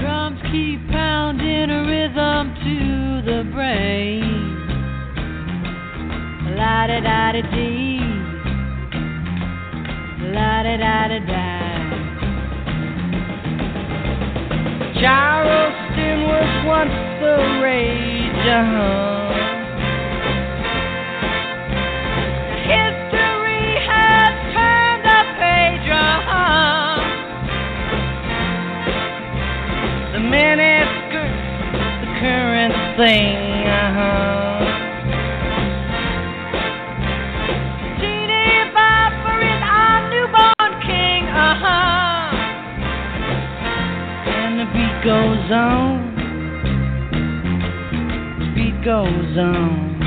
Drums keep pounding a rhythm to the brain. La da da da dee. La da da da da. Charleston was once the rage. Uh-huh. The miniskirts, the current thing. Uh-huh. Uh-huh. And the beat goes on. Beat goes on.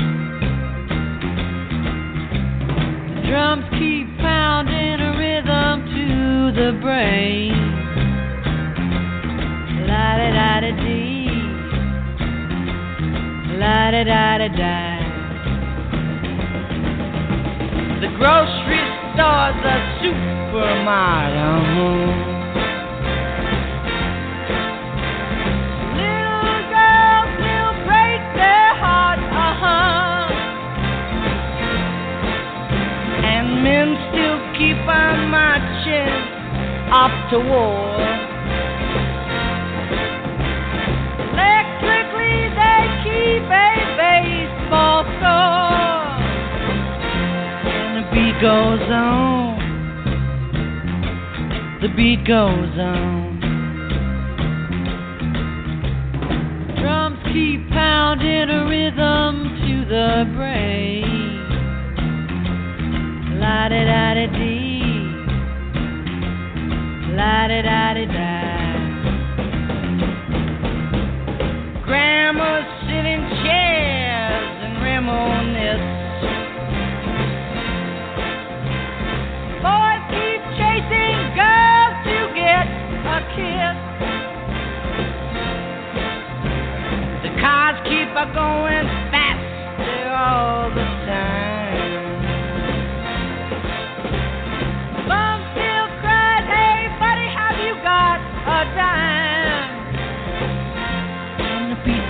The drums keep pounding a rhythm to the brain. La da da da dee. La da da da da. The grocery store's a supermarket. Little girls still break their hearts, uh-huh. And men still keep on marching off to war. Keep baseball score. And the beat goes on. The beat goes on. Drums keep pounding a rhythm to the brain. La da da da dee. La da da da da. Grandmas sit in chairs and reminisce. Boys keep chasing girls to get a kiss. The cars keep a going faster all the time.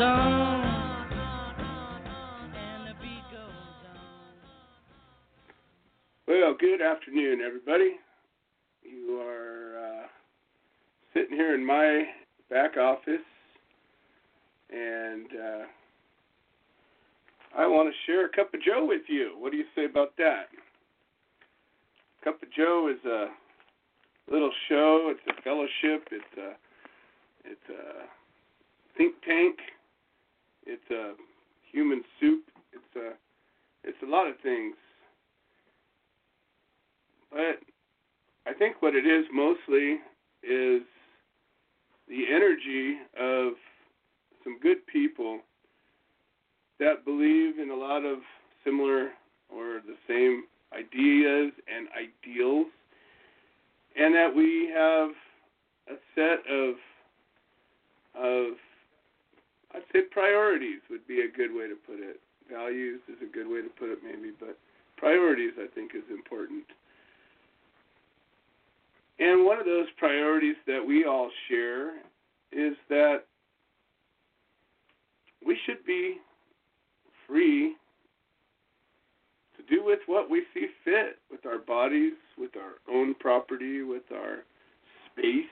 Well, good afternoon, everybody. You are uh, sitting here in my back office, and uh, I want to share a cup of Joe with you. What do you say about that? Cup of Joe is a little show. It's a fellowship. It's a it's a think tank. It's a human soup. It's a it's a lot of things. But I think what it is mostly is the energy of some good people that believe in a lot of similar or the same ideas and ideals, and that we have a set of of I'd say priorities would be a good way to put it. Values is a good way to put it, maybe, but priorities I think is important. And one of those priorities that we all share is that we should be free to do with what we see fit with our bodies, with our own property, with our space,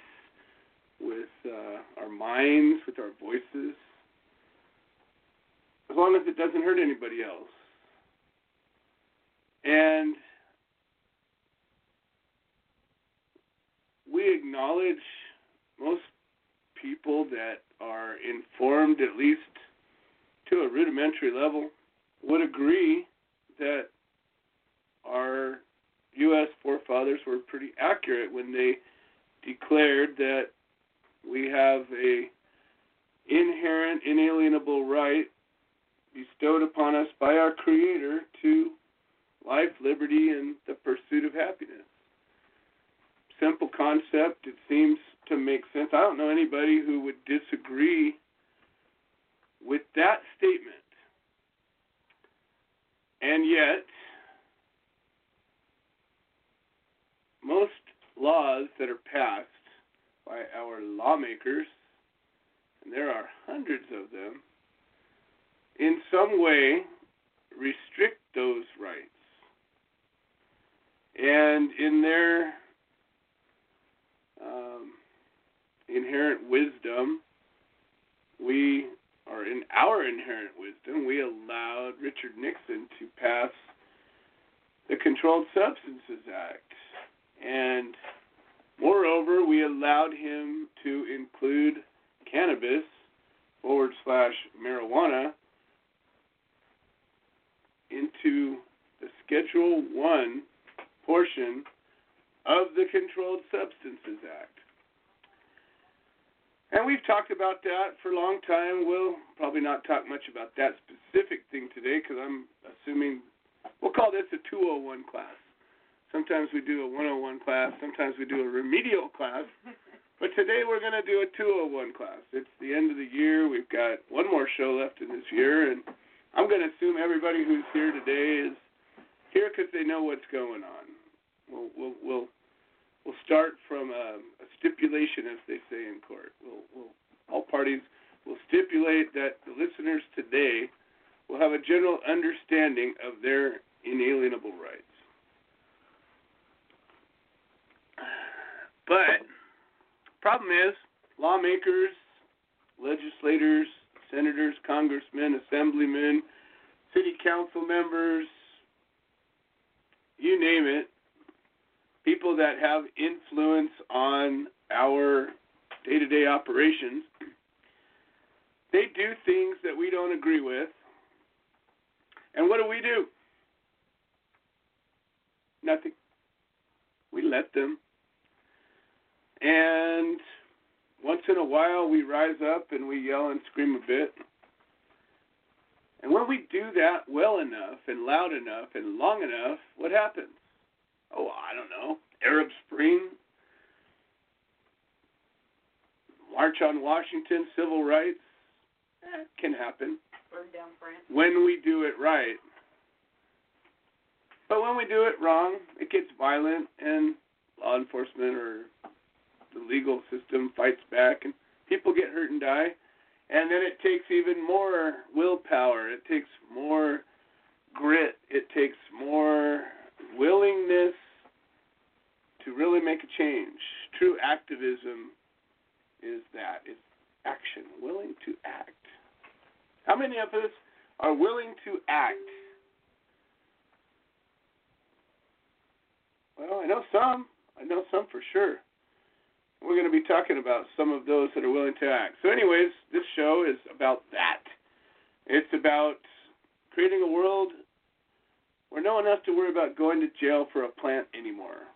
with uh, our minds, with our voices, as long as it doesn't hurt anybody else. And we acknowledge most people that are informed, at least to a rudimentary level, would agree that our U.S. forefathers were pretty accurate when they declared that we have a inherent, inalienable right bestowed upon us by our Creator to life, liberty, and the pursuit of happiness. Simple concept. It seems to make sense. I don't know anybody who would disagree with that statement. And yet, most laws that are passed by our lawmakers, and there are hundreds of them, in some way restrict those rights. And in their um, inherent wisdom, we, or in our inherent wisdom, we allowed Richard Nixon to pass the Controlled Substances Act. And moreover, we allowed him to include cannabis forward slash marijuana into the Schedule 1 portion of the Controlled Substances Act. And we've talked about that for a long time. We'll probably not talk much about that specific thing today because I'm assuming we'll call this a 201 class. Sometimes we do a 101 class, sometimes we do a remedial class. But today we're going to do a 201 class. It's the end of the year. We've got one more show left in this year, and I'm going to assume everybody who's here today is here because they know what's going on. We'll we'll we'll, we'll start from a, a stipulation, as they say in court. We'll, we'll all parties will stipulate that the listeners today will have a general understanding of their inalienable rights. But problem is, lawmakers, legislators, senators, congressmen, assemblymen, city council members, you name it, people that have influence on our day to day operations, they do things that we don't agree with. And what do we do? Nothing. We let them. And once in a while we rise up and we yell and scream a bit. And when we do that well enough and loud enough and long enough, what happens? Oh, I don't know. Arab Spring, March on Washington, civil rights. Eh, can happen. Burn down France. When we do it right. But when we do it wrong, it gets violent and law enforcement or the legal system fights back and people get hurt and die. And then it takes even more willpower. It takes more grit. It takes more willingness to really make a change. True activism is that it's action, willing to act. How many of us are willing to act? Well, I know some. I know some for sure we're going to be talking about some of those that are willing to act. So, anyways, this show is about that. It's about creating a world where no one has to worry about going to jail for a plant anymore.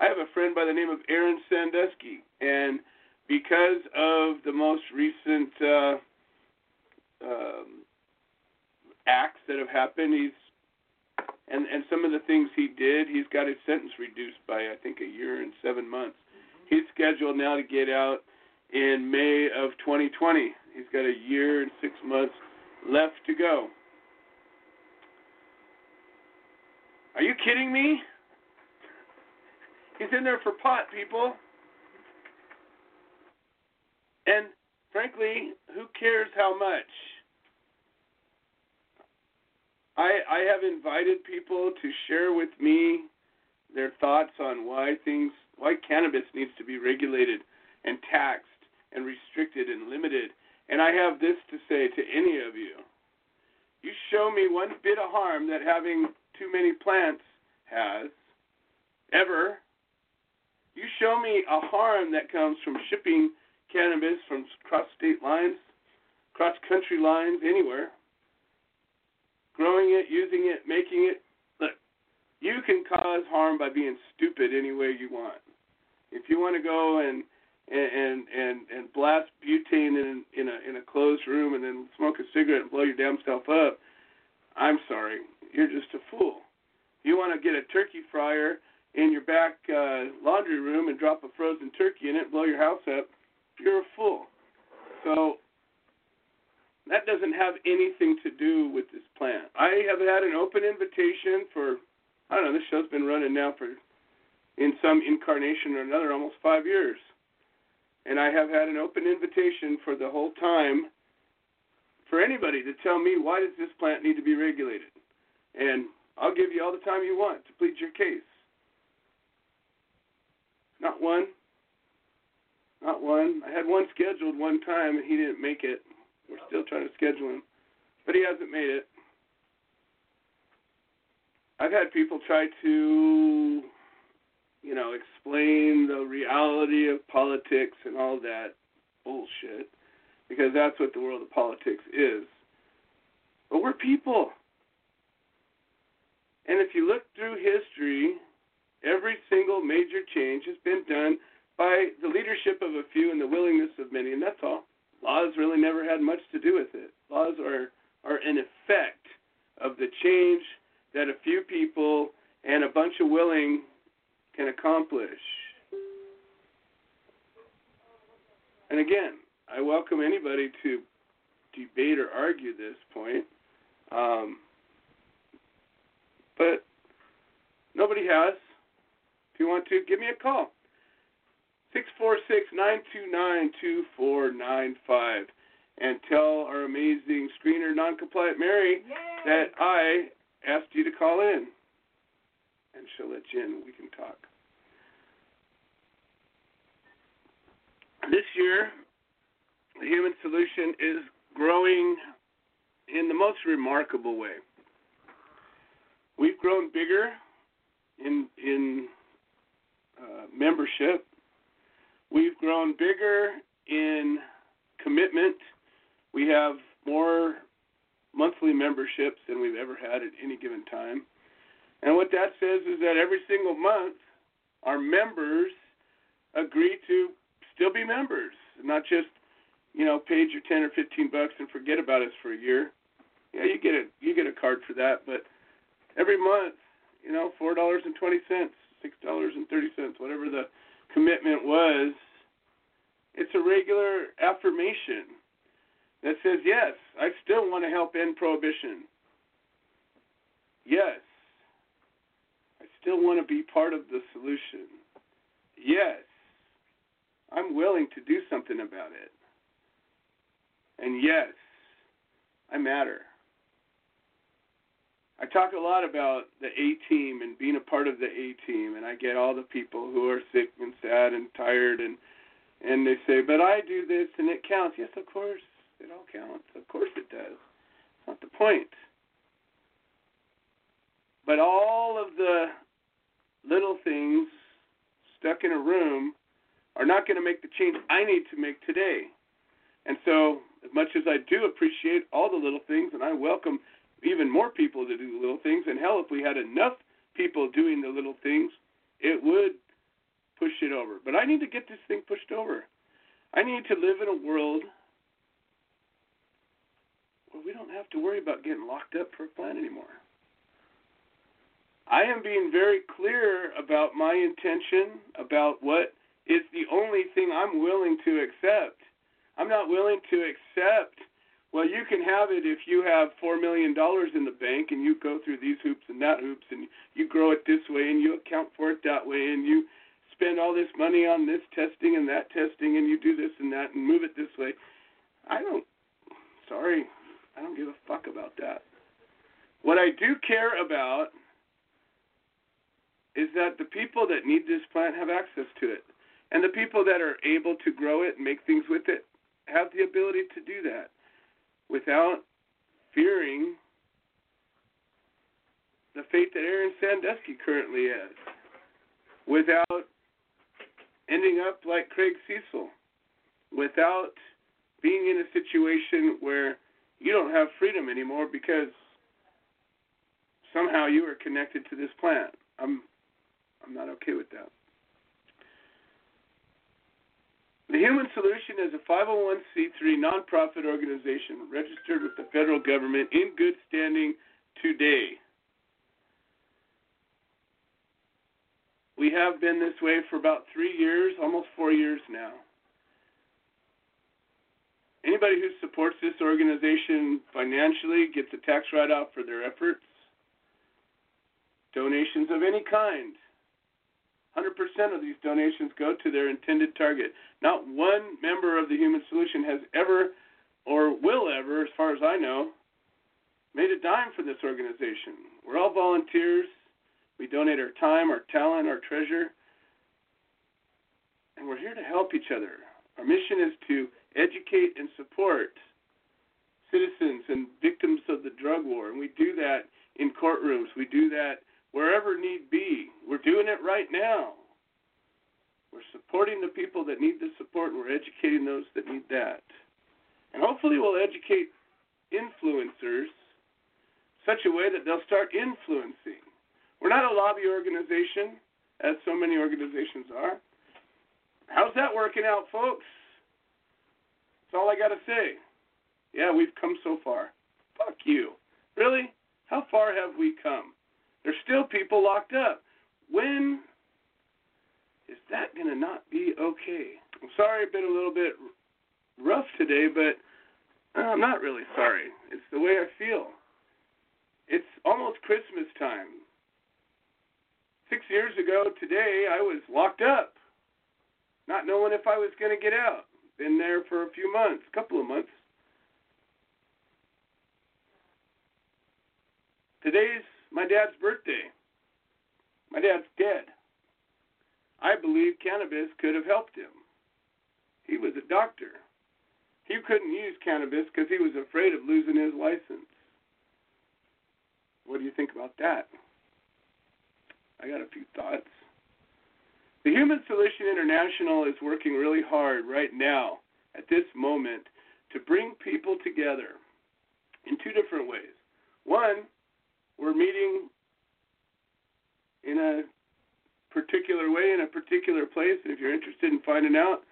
I have a friend by the name of Aaron Sandusky, and because of the most recent uh, um, acts that have happened, he's and and some of the things he did, he's got his sentence reduced by I think a year and seven months. He's scheduled now to get out in May of 2020. He's got a year and six months left to go. Are you kidding me? He's in there for pot, people. And frankly, who cares how much? I I have invited people to share with me their thoughts on why things why cannabis needs to be regulated and taxed and restricted and limited. And I have this to say to any of you. You show me one bit of harm that having too many plants has ever. You show me a harm that comes from shipping cannabis from cross state lines, cross country lines, anywhere. Growing it, using it, making it. Look, you can cause harm by being stupid any way you want. If you want to go and and and and blast butane in in a in a closed room and then smoke a cigarette and blow your damn self up, I'm sorry, you're just a fool. You want to get a turkey fryer in your back uh, laundry room and drop a frozen turkey in it blow your house up, you're a fool. So that doesn't have anything to do with this plant. I have had an open invitation for I don't know, this show's been running now for in some incarnation or another almost five years. And I have had an open invitation for the whole time for anybody to tell me why does this plant need to be regulated. And I'll give you all the time you want to plead your case. Not one. Not one. I had one scheduled one time and he didn't make it. We're still trying to schedule him. But he hasn't made it. I've had people try to, you know, explain the reality of politics and all that bullshit because that's what the world of politics is. But we're people. And if you look through history, every single major change has been done by the leadership of a few and the willingness of many, and that's all. Laws really never had much to do with it. Laws are are an effect of the change that a few people and a bunch of willing can accomplish. And again, I welcome anybody to debate or argue this point. Um, but nobody has. If you want to, give me a call. 646-929-2495 and tell our amazing screener non-compliant Mary that I asked you to call in. And she'll let you in. We can talk. This year, the human solution is growing in the most remarkable way. We've grown bigger in in uh, membership. We've grown bigger in commitment. We have more monthly memberships than we've ever had at any given time. And what that says is that every single month, our members agree to still be members, not just you know pay your ten or fifteen bucks and forget about us for a year. Yeah, you get a you get a card for that, but every month, you know, four dollars and twenty cents, six dollars and thirty cents, whatever the commitment was, it's a regular affirmation that says, yes, I still want to help end prohibition. Yes, still want to be part of the solution. Yes, I'm willing to do something about it. And yes, I matter. I talk a lot about the A team and being a part of the A team, and I get all the people who are sick and sad and tired, and and they say, "But I do this and it counts." Yes, of course, it all counts. Of course, it does. It's not the point. But all of the little things stuck in a room are not going to make the change I need to make today. And so, as much as I do appreciate all the little things, and I welcome even more people to do the little things, and hell, if we had enough people doing the little things, it would push it over. But I need to get this thing pushed over. I need to live in a world where we don't have to worry about getting locked up for a plan anymore. I am being very clear about my intention, about what is the only thing I'm willing to accept. I'm not willing to accept, well, you can have it if you have $4 million in the bank and you go through these hoops and that hoops and you grow it this way and you account for it that way and you spend all this money on this testing and that testing, and you do this and that, and move it this way. I don't. Sorry, I don't give a fuck about that. What I do care about is that the people that need this plant have access to it. And the people that are able to grow it and make things with it have the ability to do that without fearing the fate that Aaron Sandusky currently has, without ending up like Craig Cesal, without being in a situation where you don't have freedom anymore because somehow you are connected to this plant. I'm I'm not okay with that. The Human Solution is a 501c3 nonprofit organization registered with the federal government in good standing today. We have been this way for about three years, almost four years now. Anybody who supports this organization financially gets a tax write off for their efforts. Donations of any kind 100% of these donations go to their intended target. Not one member of the Human Solution has ever, or will ever, as far as I know, made a dime for this organization. We're all volunteers. We donate our time, our talent, our treasure, and we're here to help each other. Our mission is to educate and support citizens and victims of the drug war, and we do that in courtrooms. We do that wherever need be. We're doing it right now. We're supporting the people that need the support, and we're educating those that need that. And hopefully, we'll educate influencers such a way that they'll start influencing. We're not a lobby organization, as so many organizations are. How's that working out, folks? That's all I got to say. Yeah, we've come so far. Fuck you. Really? How far have we come? There's still people locked up. When is that going to not be okay? I'm sorry I've been a little bit rough today, but I'm not really sorry. It's the way I feel. It's almost Christmas time. Six years ago today, I was locked up, not knowing if I was going to get out. Been there for a few months, a couple of months. Today's my dad's birthday. My dad's dead. I believe cannabis could have helped him. He was a doctor. He couldn't use cannabis because he was afraid of losing his license. What do you think about that? I got a few thoughts. The Human Solution International is working really hard right now, at this moment, to bring people together in two different ways. One, we're meeting in a particular way in a particular place. And if you're interested in finding out,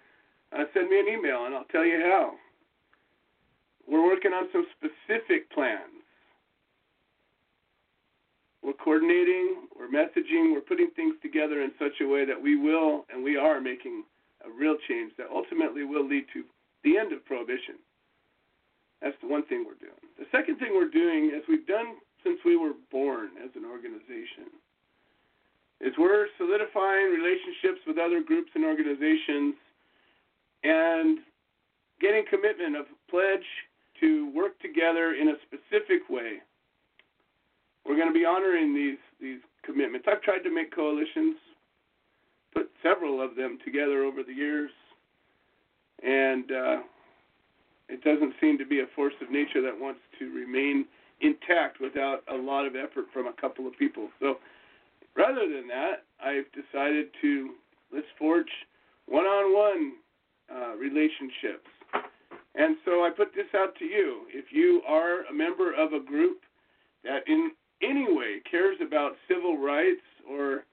uh, send me an email and I'll tell you how. We're working on some specific plans. We're coordinating, we're messaging, we're putting things together in such a way that we will and we are making a real change that ultimately will lead to the end of prohibition. That's the one thing we're doing. The second thing we're doing, is we've done since we were born as an organization, is we're solidifying relationships with other groups and organizations and getting commitment of pledge to work together in a specific way. We're going to be honoring these these commitments. I've tried to make coalitions, put several of them together over the years, and uh, it doesn't seem to be a force of nature that wants to remain intact without a lot of effort from a couple of people. So rather than that, I've decided to let's forge one-on-one uh, relationships. And so I put this out to you. If you are a member of a group that in any way cares about civil rights or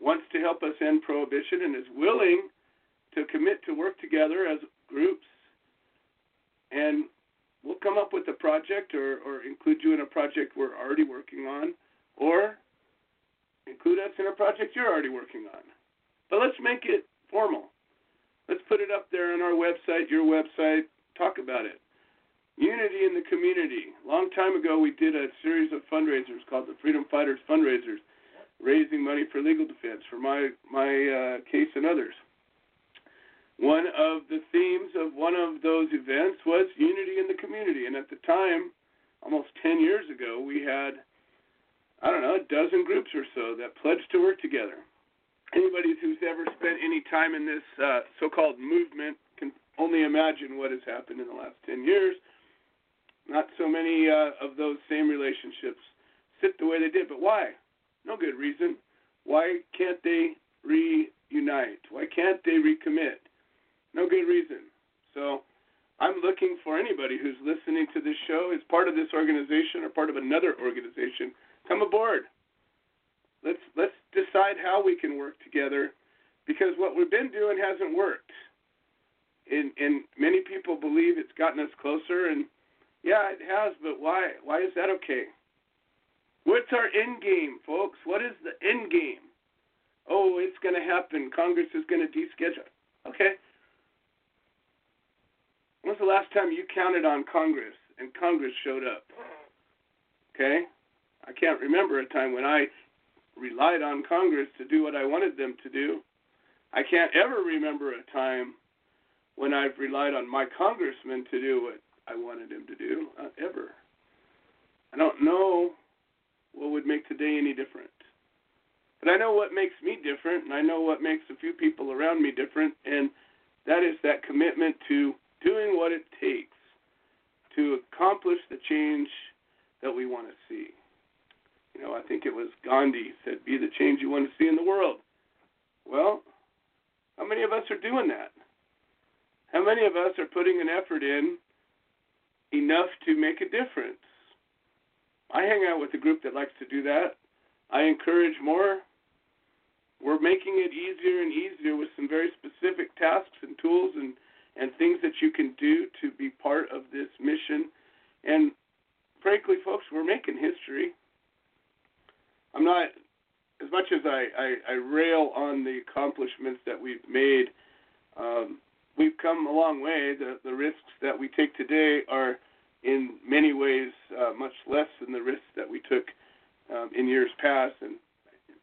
wants to help us end prohibition and is willing to commit to work together as groups and we'll come up with a project or, or include you in a project we're already working on, or include us in a project you're already working on. But let's make it formal. Let's put it up there on our website, your website, talk about it. Unity in the community. Long time ago, we did a series of fundraisers called the Freedom Fighters Fundraisers. raising money for legal defense for my my uh, case and others. One of the themes of one of those events was unity in the community, and at the time, almost 10 years ago, we had I don't know a dozen groups or so that pledged to work together. Anybody who's ever spent any time in this uh, so-called movement can only imagine what has happened in the last 10 years. Not so many uh, of those same relationships sit the way they did, but why? No good reason. Why can't they reunite? Why can't they recommit? No good reason. So I'm looking for anybody who's listening to this show, is part of this organization or part of another organization, come aboard. Let's let's decide how we can work together because what we've been doing hasn't worked. And and many people believe it's gotten us closer and yeah, it has, but why? Why is that okay? What's our end game, folks? What is the end game? Oh, it's going to happen. Congress is going to deschedule. Okay. When's the last time you counted on Congress and Congress showed up? Okay? I can't remember a time when I relied on Congress to do what I wanted them to do. I can't ever remember a time when I've relied on my congressman to do what I wanted him to do, uh, ever. I don't know what would make today any different. But I know what makes me different, and I know what makes a few people around me different, and that is that commitment to doing what it takes to accomplish the change that we want to see. You know, I think it was Gandhi said, "Be the change you want to see in the world." Well, how many of us are doing that? How many of us are putting an effort in enough to make a difference? I hang out with a group that likes to do that. I encourage more. We're making it easier and easier with some very specific tasks and tools and, and things that you can do to be part of this mission. And frankly, folks, we're making history. I'm not, as much as I, I, I rail on the accomplishments that we've made, um, we've come a long way. The, the risks that we take today are in many ways uh, much less than the risks that we took um, in years past. And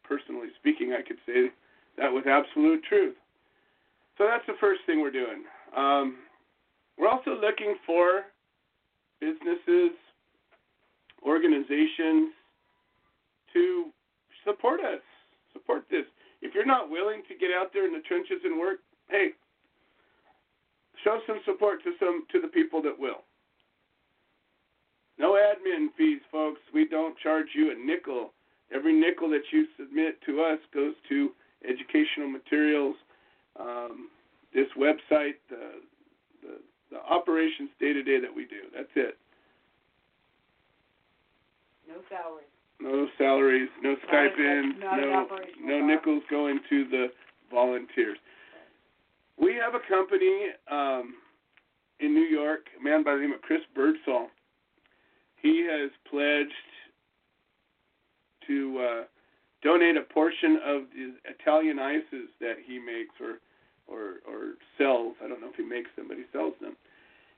personally speaking, I could say that with absolute truth. So that's the first thing we're doing. Um, we're also looking for businesses, organizations to support us, support this. If you're not willing to get out there in the trenches and work, hey, show some support to some to the people that will. No admin fees, folks. We don't charge you a nickel. Every nickel that you submit to us goes to educational materials, um, this website, the, the, the operations day to day that we do. That's it. No salary. No salaries, no stipends, no no nickels going to the volunteers. We have a company um, in New York, a man by the name of Chris Birdsall. He has pledged to uh, donate a portion of the Italian ices that he makes or or or sells. I don't know if he makes them, but he sells them.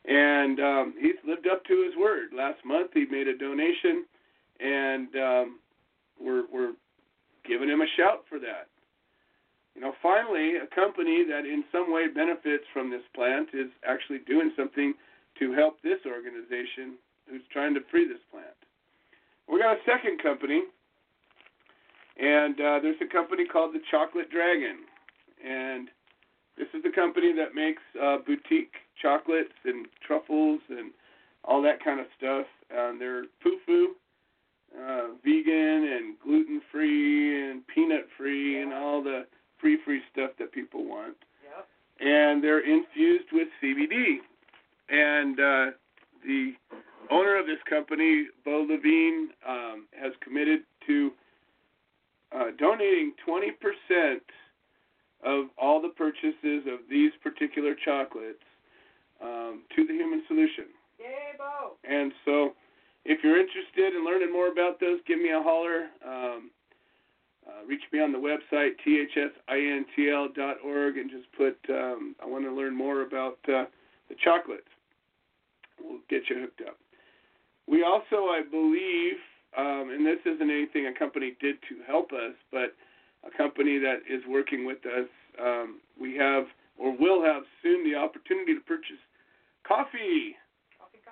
And um, he's lived up to his word. Last month he made a donation, and um, we're we're giving him a shout for that. You know, finally, a company that in some way benefits from this plant is actually doing something to help this organization who's trying to free this plant. We got a second company, and uh, there's a company called the Chocolate Dragon, and this is the company that makes uh, boutique chocolates and truffles and all that kind of stuff. And they're foo-foo, uh, vegan and gluten-free and peanut-free and all the free-free stuff that people want. Yep. And they're infused with CBD. And uh, the owner of this company, Bo Levine, um, has committed to uh, donating 20% of all the purchases of these particular chocolates um, to the Human Solution. Yay, Bo! And so, if you're interested in learning more about those, give me a holler. Um, uh, reach me on the website thsintl.org and just put um, I want to learn more about uh, the chocolates. We'll get you hooked up. We also, I believe, um, and this isn't anything a company did to help us, but a company that is working with us. Um, we have or will have soon the opportunity to purchase coffee,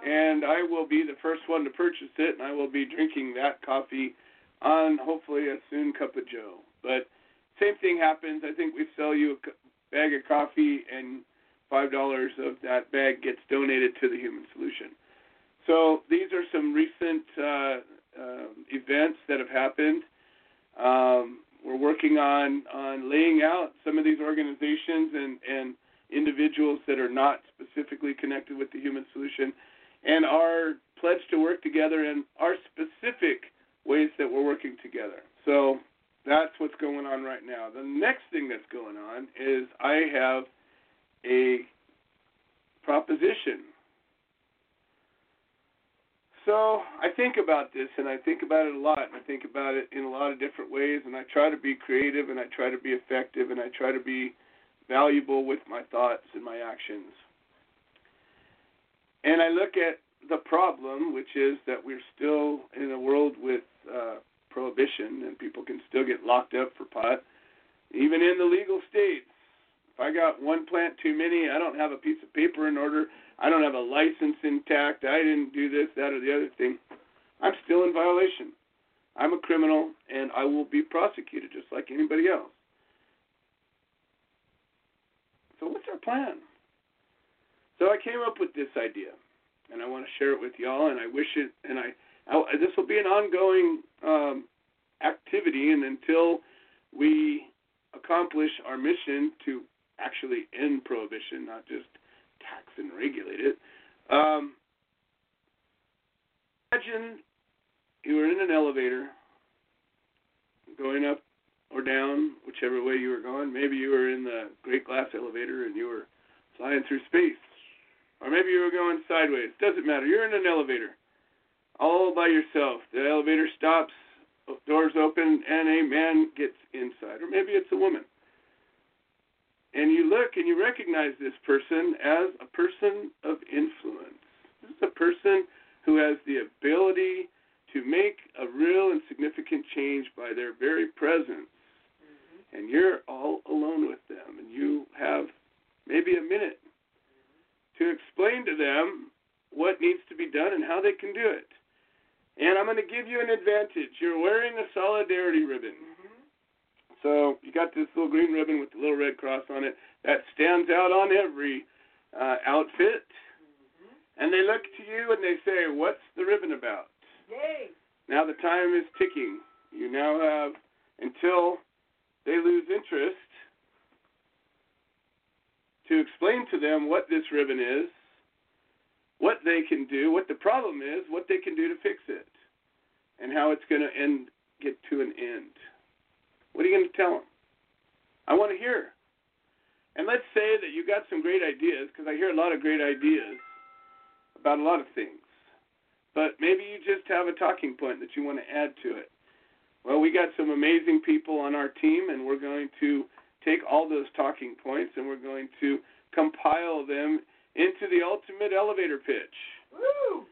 and I will be the first one to purchase it, and I will be drinking that coffee on hopefully a soon cup of Joe. But same thing happens. I think we sell you a bag of coffee, and five dollars of that bag gets donated to the Human Solution. So these are some recent uh, uh, events that have happened. Um, we're working on on laying out some of these organizations and and individuals that are not specifically connected with the Human Solution, and our pledge to work together and our specific ways that we're working together. So that's what's going on right now. The next thing that's going on is I have a proposition. So I think about this and I think about it a lot I think about it in a lot of different ways and I try to be creative and I try to be effective and I try to be valuable with my thoughts and my actions. And I look at the problem, which is that we're still in a world with uh, prohibition and people can still get locked up for pot, even in the legal states. If I got one plant too many, I don't have a piece of paper in order, I don't have a license intact, I didn't do this, that, or the other thing, I'm still in violation. I'm a criminal and I will be prosecuted just like anybody else. So, what's our plan? So, I came up with this idea and I want to share it with y'all, and I wish it, and I, I this will be an ongoing um, activity, and until we accomplish our mission to actually end prohibition, not just tax and regulate it. Um, imagine you were in an elevator going up or down, whichever way you were going. Maybe you were in the great glass elevator and you were flying through space. Or maybe you were going sideways. Doesn't matter. You're in an elevator all by yourself. The elevator stops, doors open, and a man gets inside. Or maybe it's a woman and you look and you recognize this person as a person of influence. This is a person who has the ability to make a real and significant change by their very presence. Mm-hmm. And you're all alone with them, and you have maybe a minute to explain to them what needs to be done and how they can do it. And I'm going to give you an advantage. You're wearing a solidarity ribbon. So you got this little green ribbon with the little red cross on it that stands out on every uh, outfit. Mm-hmm. And they look to you and they say, "What's the ribbon about?" Yay! Now the time is ticking. You now have until they lose interest to explain to them what this ribbon is, what they can do, what the problem is, what they can do to fix it, and how it's going to end get to an end. What are you going to tell them? I want to hear. And let's say that you got some great ideas, because I hear a lot of great ideas about a lot of things. But maybe you just have a talking point that you want to add to it. Well, we got some amazing people on our team, and we're going to take all those talking points and we're going to compile them into the ultimate elevator pitch. Woo!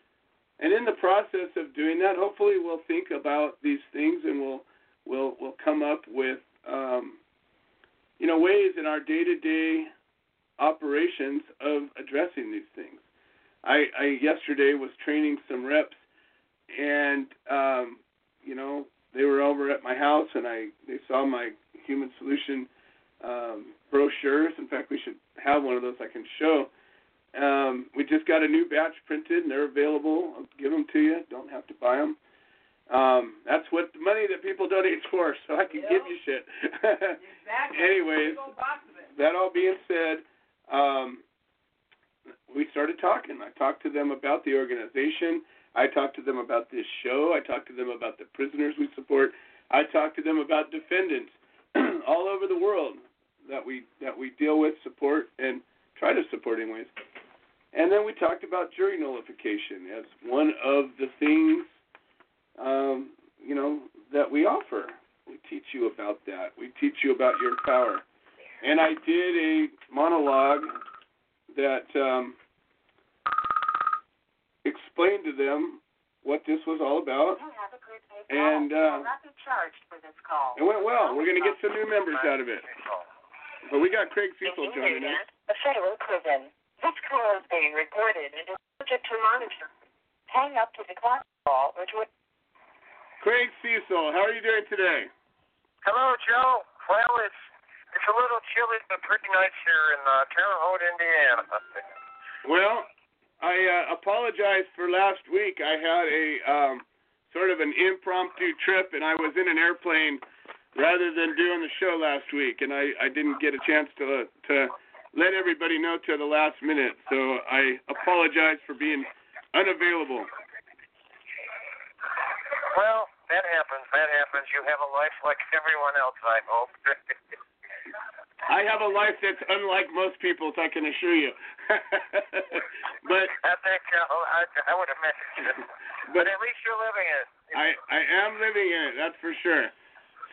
And in the process of doing that, hopefully we'll think about these things and we'll we'll we'll come up with um, you know ways in our day-to-day operations of addressing these things. I, I yesterday was training some reps, and um, you know they were over at my house, and I they saw my Human Solution um, brochures. In fact, we should have one of those I can show. Um, we just got a new batch printed, and they're available. I'll give them to you. Don't have to buy them. Um, that's what the money that people donate for, so I can Yep. give you shit. Exactly. Anyways, Big old box of it. that all being said, um, we started talking. I talked to them about the organization. I talked to them about this show. I talked to them about the prisoners we support. I talked to them about defendants all over the world that we that we deal with, support, and try to support anyways. And then we talked about jury nullification as one of the things um, you know, that we offer. We teach you about that. We teach you about your power. And I did a monologue that um, explained to them what this was all about. And uh, it went well. We're going to get some new members out of it. But we got Craig Cesal joining us. The federal prison. This call is being recorded and is subject to monitor. Hang up to decline call or to Craig Cesal, how are you doing today? Hello, Joe. Well, it's it's a little chilly, but pretty nice here in uh, Terre Haute, Indiana. Well, I uh, apologize for last week. I had a um, sort of an impromptu trip, and I was in an airplane rather than doing the show last week, and I, I didn't get a chance to to let everybody know till the last minute. So I apologize for being unavailable. That happens. That happens. You have a life like everyone else, I hope. I have a life that's unlike most people's, I can assure you. but I think uh, I, I would imagine. but But at least you're living it. I I am living in it, that's for sure.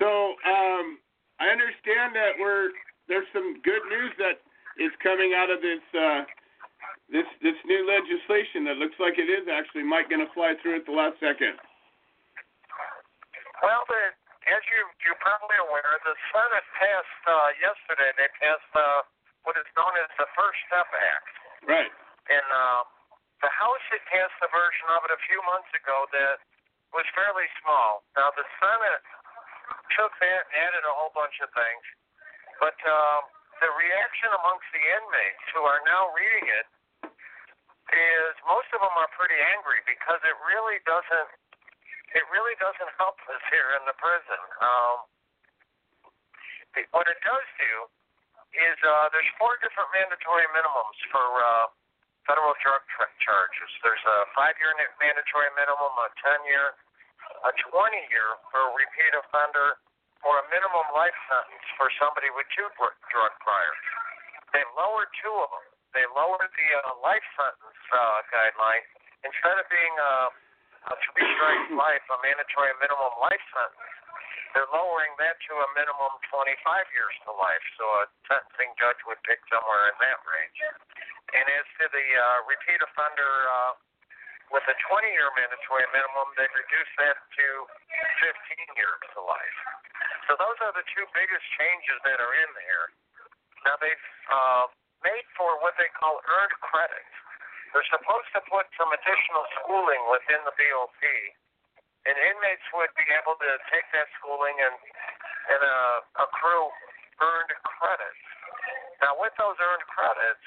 So um, I understand that we're there's some good news that is coming out of this uh, this this new legislation that looks like it is actually Mike going to fly through at the last second. Well, the, as you you're probably aware, the Senate passed uh, yesterday. They passed uh, what is known as the First Step Act. Right. And uh, the House had passed a version of it a few months ago that was fairly small. Now the Senate took that and added a whole bunch of things, but um, the reaction amongst the inmates who are now reading it is most of them are pretty angry because it really doesn't it really doesn't help us here in the prison. Um, what it does do is uh, there's four different mandatory minimums for uh, federal drug tra- charges. There's a five-year mandatory minimum, a 10-year, a 20-year for a repeat offender, or a minimum life sentence for somebody with two dr- drug priors. They lowered two of them. They lowered the uh, life sentence uh, guideline instead of being uh, a three strikes life, a mandatory minimum life sentence. They're lowering that to a minimum 25 years to life, so a sentencing judge would pick somewhere in that range. And as to the uh, repeat offender uh, with a 20-year mandatory minimum, they reduced that to 15 years to life. So those are the two biggest changes that are in there. Now they've uh, made for what they call earned credits. They're supposed to put some additional schooling within the BOP, and inmates would be able to take that schooling and and uh, accrue earned credits. Now with those earned credits,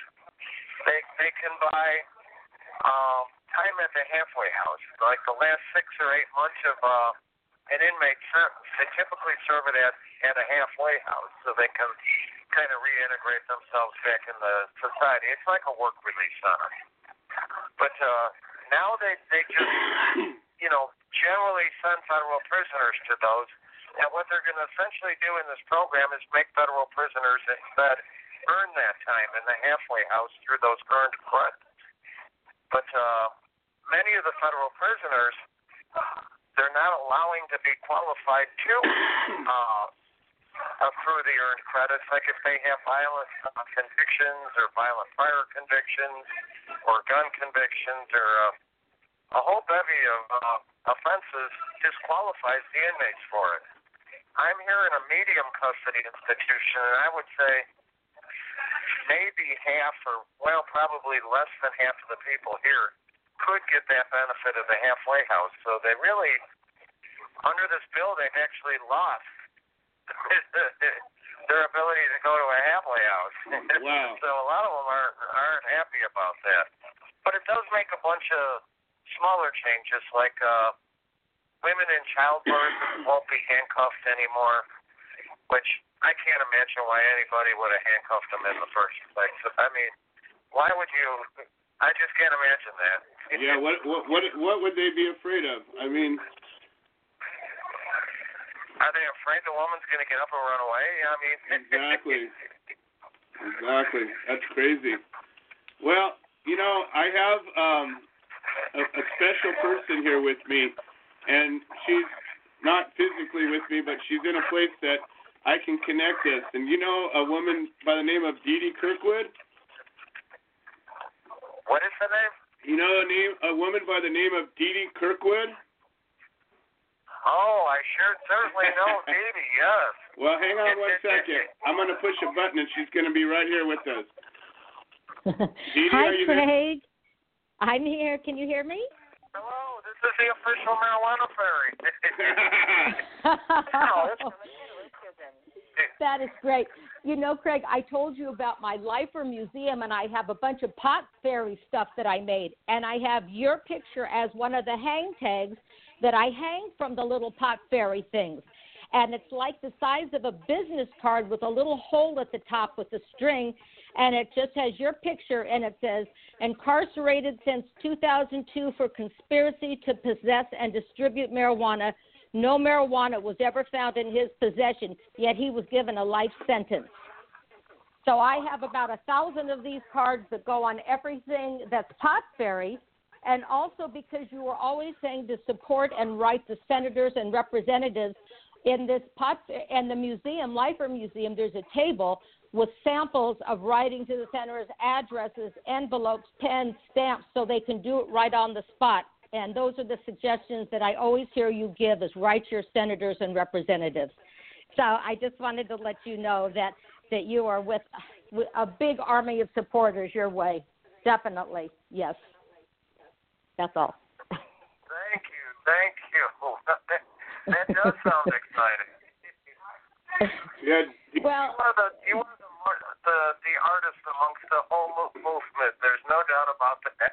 they they can buy um, time at the halfway house, like the last six or eight months of uh, an inmate sentence. They typically serve it at at a halfway house, so they can kind of reintegrate themselves back in the society. It's like a work release center. But uh, now they they just you know generally send federal prisoners to those, and what they're going to essentially do in this program is make federal prisoners instead earn that time in the halfway house through those earned credits. But uh, many of the federal prisoners, they're not allowing to be qualified to uh, accrue the earned credits. Like if they have violent uh, convictions or violent prior convictions or gun convictions or uh, a whole bevy of uh, offenses disqualifies the inmates for it. I'm here in a medium custody institution, and I would say maybe half or, well, probably less than half of the people here could get that benefit of the halfway house. So they really, under this bill, they've actually lost their ability to go to a halfway house. Wow. so a lot of them aren't aren't happy about that. But it does make a bunch of smaller changes, like uh, women in childbirth won't be handcuffed anymore, which I can't imagine why anybody would have handcuffed them in the first place. I mean, why would you? I just can't imagine that. Yeah, what what what what would they be afraid of? I mean, Are they afraid the woman's going to get up and run away? I mean, Exactly. exactly. That's crazy. Well, you know, I have um a, a special person here with me and she's not physically with me, but she's in a place that I can connect us. And you know a woman by the name of Dee Dee Kirkwood? what is the name? You know a name, a woman by the name of Dee Dee Kirkwood. Oh, I sure certainly know Dee Dee, yes. Well, hang on one second. I'm going to push a button, and she's going to be right here with us. Dee Dee, Hi, are you there? Craig. I'm here. Can you hear me? Hello, this is the official marijuana fairy. Oh, that's from the Federal Prison. that is great. You know, Craig, I told you about my Lifer Museum, and I have a bunch of pot fairy stuff that I made, and I have your picture as one of the hang tags that I hang from the little pot fairy things. And it's like the size of a business card with a little hole at the top with a string, and it just has your picture, and it says, incarcerated since 2002 for conspiracy to possess and distribute marijuana. No marijuana was ever found in his possession, yet he was given a life sentence. So I have about a thousand of these cards that go on everything that's pot fairy, and also because you were always saying to support and write the senators and representatives in this pot and the museum, Lifer Museum. There's a table with samples of writing to the senators, addresses, envelopes, pens, stamps, so they can do it right on the spot. And those are the suggestions that I always hear you give: is write your senators and representatives. So I just wanted to let you know that that you are with, with a big army of supporters your way. Definitely, yes. That's all. Thank you, thank you. that does sound exciting. Yeah, Well, You are the you are the the, the artist amongst the whole mo- movement. There's no doubt about that.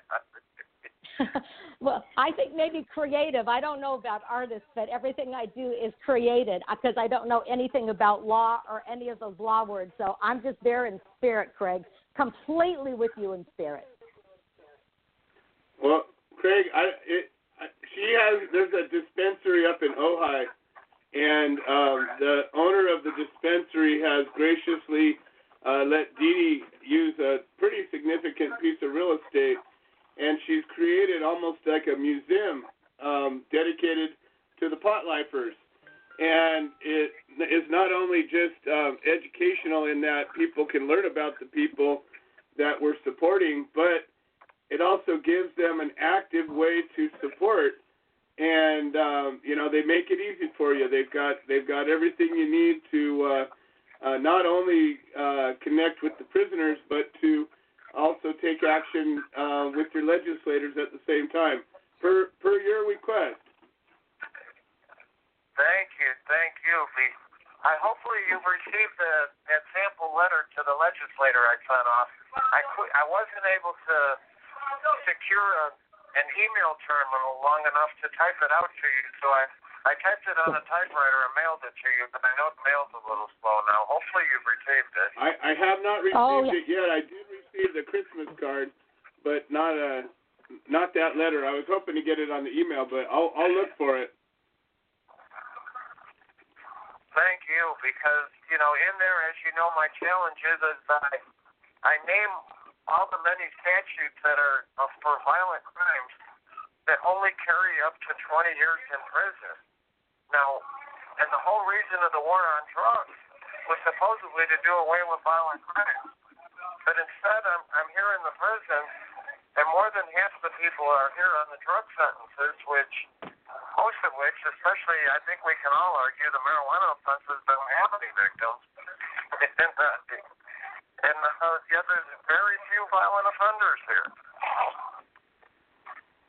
well, I think maybe creative. I don't know about artists, but everything I do is created uh, because I don't know anything about law or any of those law words. So I'm just there in spirit, Craig, completely with you in spirit. Well, Craig, I, it, she has. There's a dispensary up in Ojai, and um, the owner of the dispensary has graciously uh, let Dee Dee use a pretty significant piece of real estate, and she's created almost like a museum um, dedicated to the pot lifers. And it is not only just um, educational in that people can learn about the people that we're supporting, but it also gives them an active way to support and um, you know they make it easy for you they've got they've got everything you need to uh, uh, not only uh, connect with the prisoners but to also take action uh, with your legislators at the same time per per your request Thank you, thank you. I hopefully you've received the, that sample letter to the legislator I sent off. I qu- I wasn't able to secure a, an email terminal long enough to type it out to you, so I I typed it on a typewriter and mailed it to you. But I know the mail's a little slow now. Hopefully you've received it. I, I have not received Oh, yeah. it yet I did receive the Christmas card but not a not that letter I was hoping to get it on the email but I'll I'll look for it Thank you, because you know, in there, as you know, my challenge is, is that I, I name all the many statutes that are for violent crimes that only carry up to 20 years in prison. Now, and the whole reason of the war on drugs was supposedly to do away with violent crimes, but instead, I'm I'm here in the prison, and more than half the people are here on the drug sentences, which most of which, especially, I think we can all argue, the marijuana offenses don't have any victims. and uh, yet there's very few violent offenders here.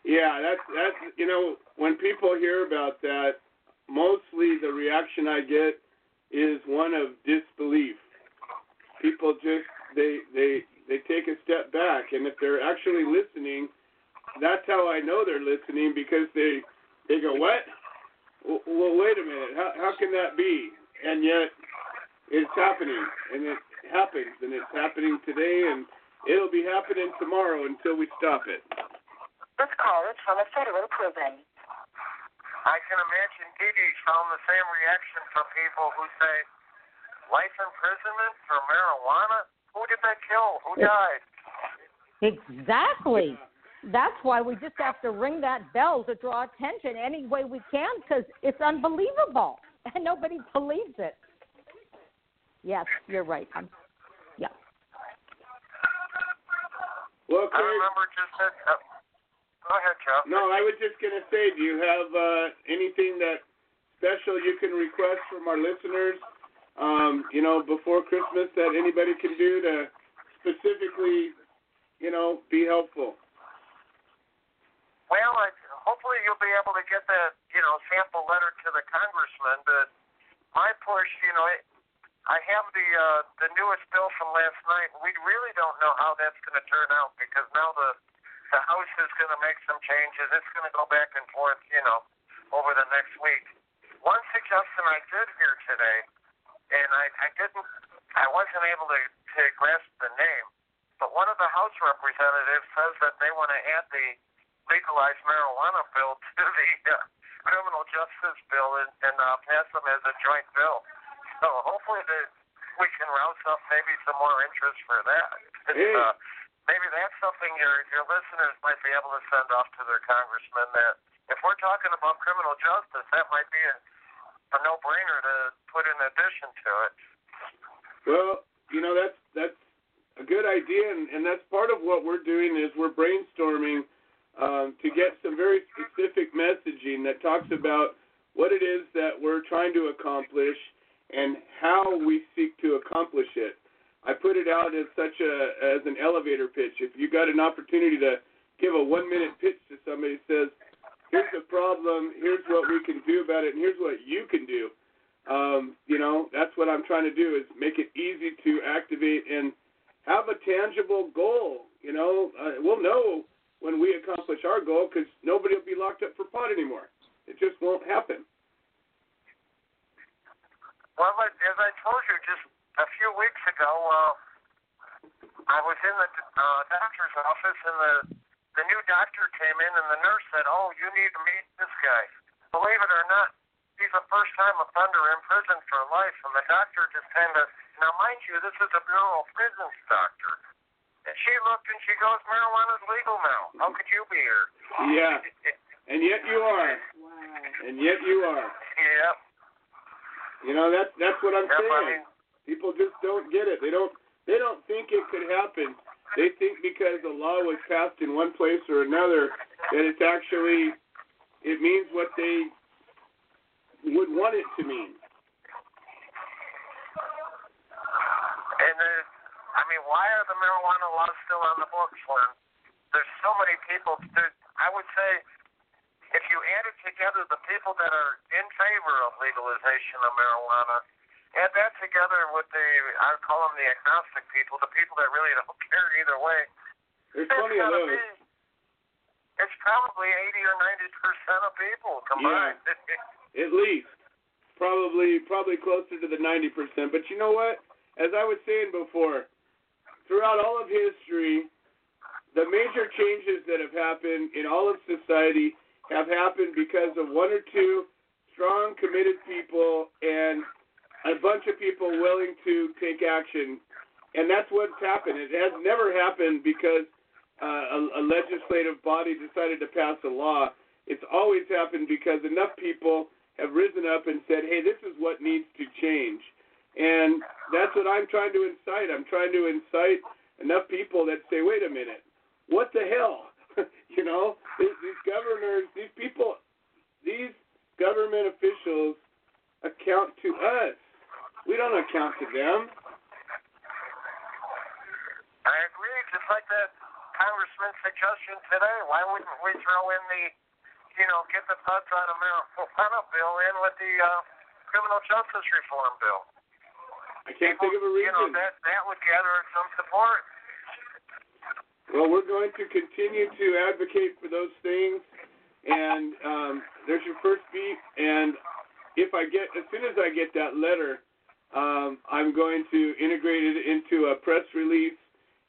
Yeah, that's that's you know when people hear about that, mostly the reaction I get is one of disbelief. People just they they they take a step back, and if they're actually listening, that's how I know they're listening because they they go what? Well wait a minute, how how can that be? And yet it's happening, and it happens, and it's happening today, and it'll be happening tomorrow until we stop it. This call is from a federal prison. I can imagine Dee Dee found the same reaction from people who say, life imprisonment for marijuana? Who did they kill? Who died? Exactly. That's why we just have to ring that bell to draw attention any way we can because it's unbelievable and nobody believes it. Yes, you're right. I'm, Well, I remember just that. Uh, Go ahead, Joe. No, I was just gonna say, do you have uh, anything that special you can request from our listeners? Um, you know, before Christmas that anybody can do to specifically, you know, be helpful. Well, I, hopefully you'll be able to get that, you know, sample letter to the congressman. But my push, you know, it, I have the uh, the newest bill from last night. We really don't know how that's going to turn out because now the the House is going to make some changes. It's going to go back and forth, you know, over the next week. One suggestion I did hear today, and I, I didn't, I wasn't able to, to grasp the name, but one of the House representatives says that they want to add the legalized marijuana bill to the uh, criminal justice bill and, and uh, pass them as a joint bill. So hopefully the, we can rouse up maybe some more interest for that. Hey. uh, maybe that's something your your listeners might be able to send off to their congressman. That if we're talking about criminal justice, that might be a, a no-brainer to put in addition to it. Well, you know that's that's a good idea, and, and that's part of what we're doing is we're brainstorming um, to get some very specific messaging that talks about what it is that we're trying to accomplish and how we seek to accomplish it. I put it out as such a as an elevator pitch. If you got an opportunity to give a one minute pitch to somebody says, "Here's the problem. Here's what we can do about it, and here's what you can do." Um, you know, that's what I'm trying to do is make it easy to activate and have a tangible goal. You know, uh, we'll know when we accomplish our goal because nobody will be locked up for pot anymore. It just won't happen. Well, as I told you just a few weeks ago, uh, I was in the uh, doctor's office, and the the new doctor came in, and the nurse said, "Oh, you need to meet this guy." Believe it or not, he's a first-time offender in prison for life, and the doctor just kind of now, mind you, this is a Bureau of Prisons doctor. And she looked and she goes, "Marijuana's legal now. How could you be here?" Yeah, and yet you are, and yet you are. yeah. You know, that's that's what I'm I saying. mean, People just don't get it. They don't they don't think it could happen. They think because a law was passed in one place or another that it's actually it means what they would want it to mean. And uh, I mean, why are the marijuana laws still on the books when there's so many people? There, I would say, if you added together the people that are in favor of legalization of marijuana, add that together with the I would call them the agnostic people, the people that really don't care either way. There's it's plenty of those. be. It's probably 80 or 90 percent of people combined. At least. Probably probably closer to the ninety percent. But you know what? As I was saying before, throughout all of history, the major changes that have happened in all of society have happened because of one or two strong, committed people and a bunch of people willing to take action. And that's what's happened. It has never happened because uh, a, a legislative body decided to pass a law. It's always happened because enough people have risen up and said, hey, this is what needs to change. And that's what I'm trying to incite. I'm trying to incite enough people that say, wait a minute, what the hell? you know, these, these governors, these people, these government officials account to us. We don't account to them. I agree. Just like that congressman's suggestion today, why wouldn't we throw in the, you know, get the thuds out of marijuana bill in with the uh, criminal justice reform bill? I can't think of a reason. You know, reason. that that would gather some support. Well, we're going to continue to advocate for those things. And um, there's your first beat. And if I get, as soon as I get that letter, um, I'm going to integrate it into a press release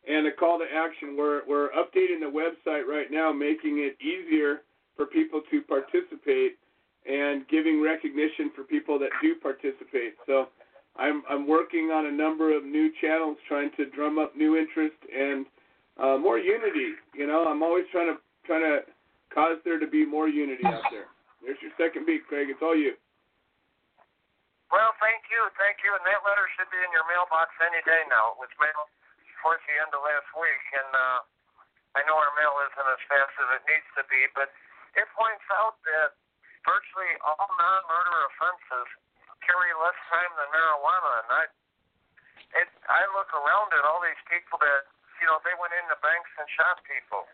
and a call to action. We're we're updating the website right now, making it easier for people to participate and giving recognition for people that do participate. So I'm I'm working on a number of new channels, trying to drum up new interest and uh, more unity. You know, I'm always trying to trying to cause there to be more unity out there. There's your second beat, Craig. It's all you. Well, thank you, thank you. And that letter should be in your mailbox any day now. It was mailed towards the end of last week, and uh, I know our mail isn't as fast as it needs to be, but it points out that virtually all non-murder offenses carry less time than marijuana, and I, it, I look around at all these people that, you know, they went into banks and shot people,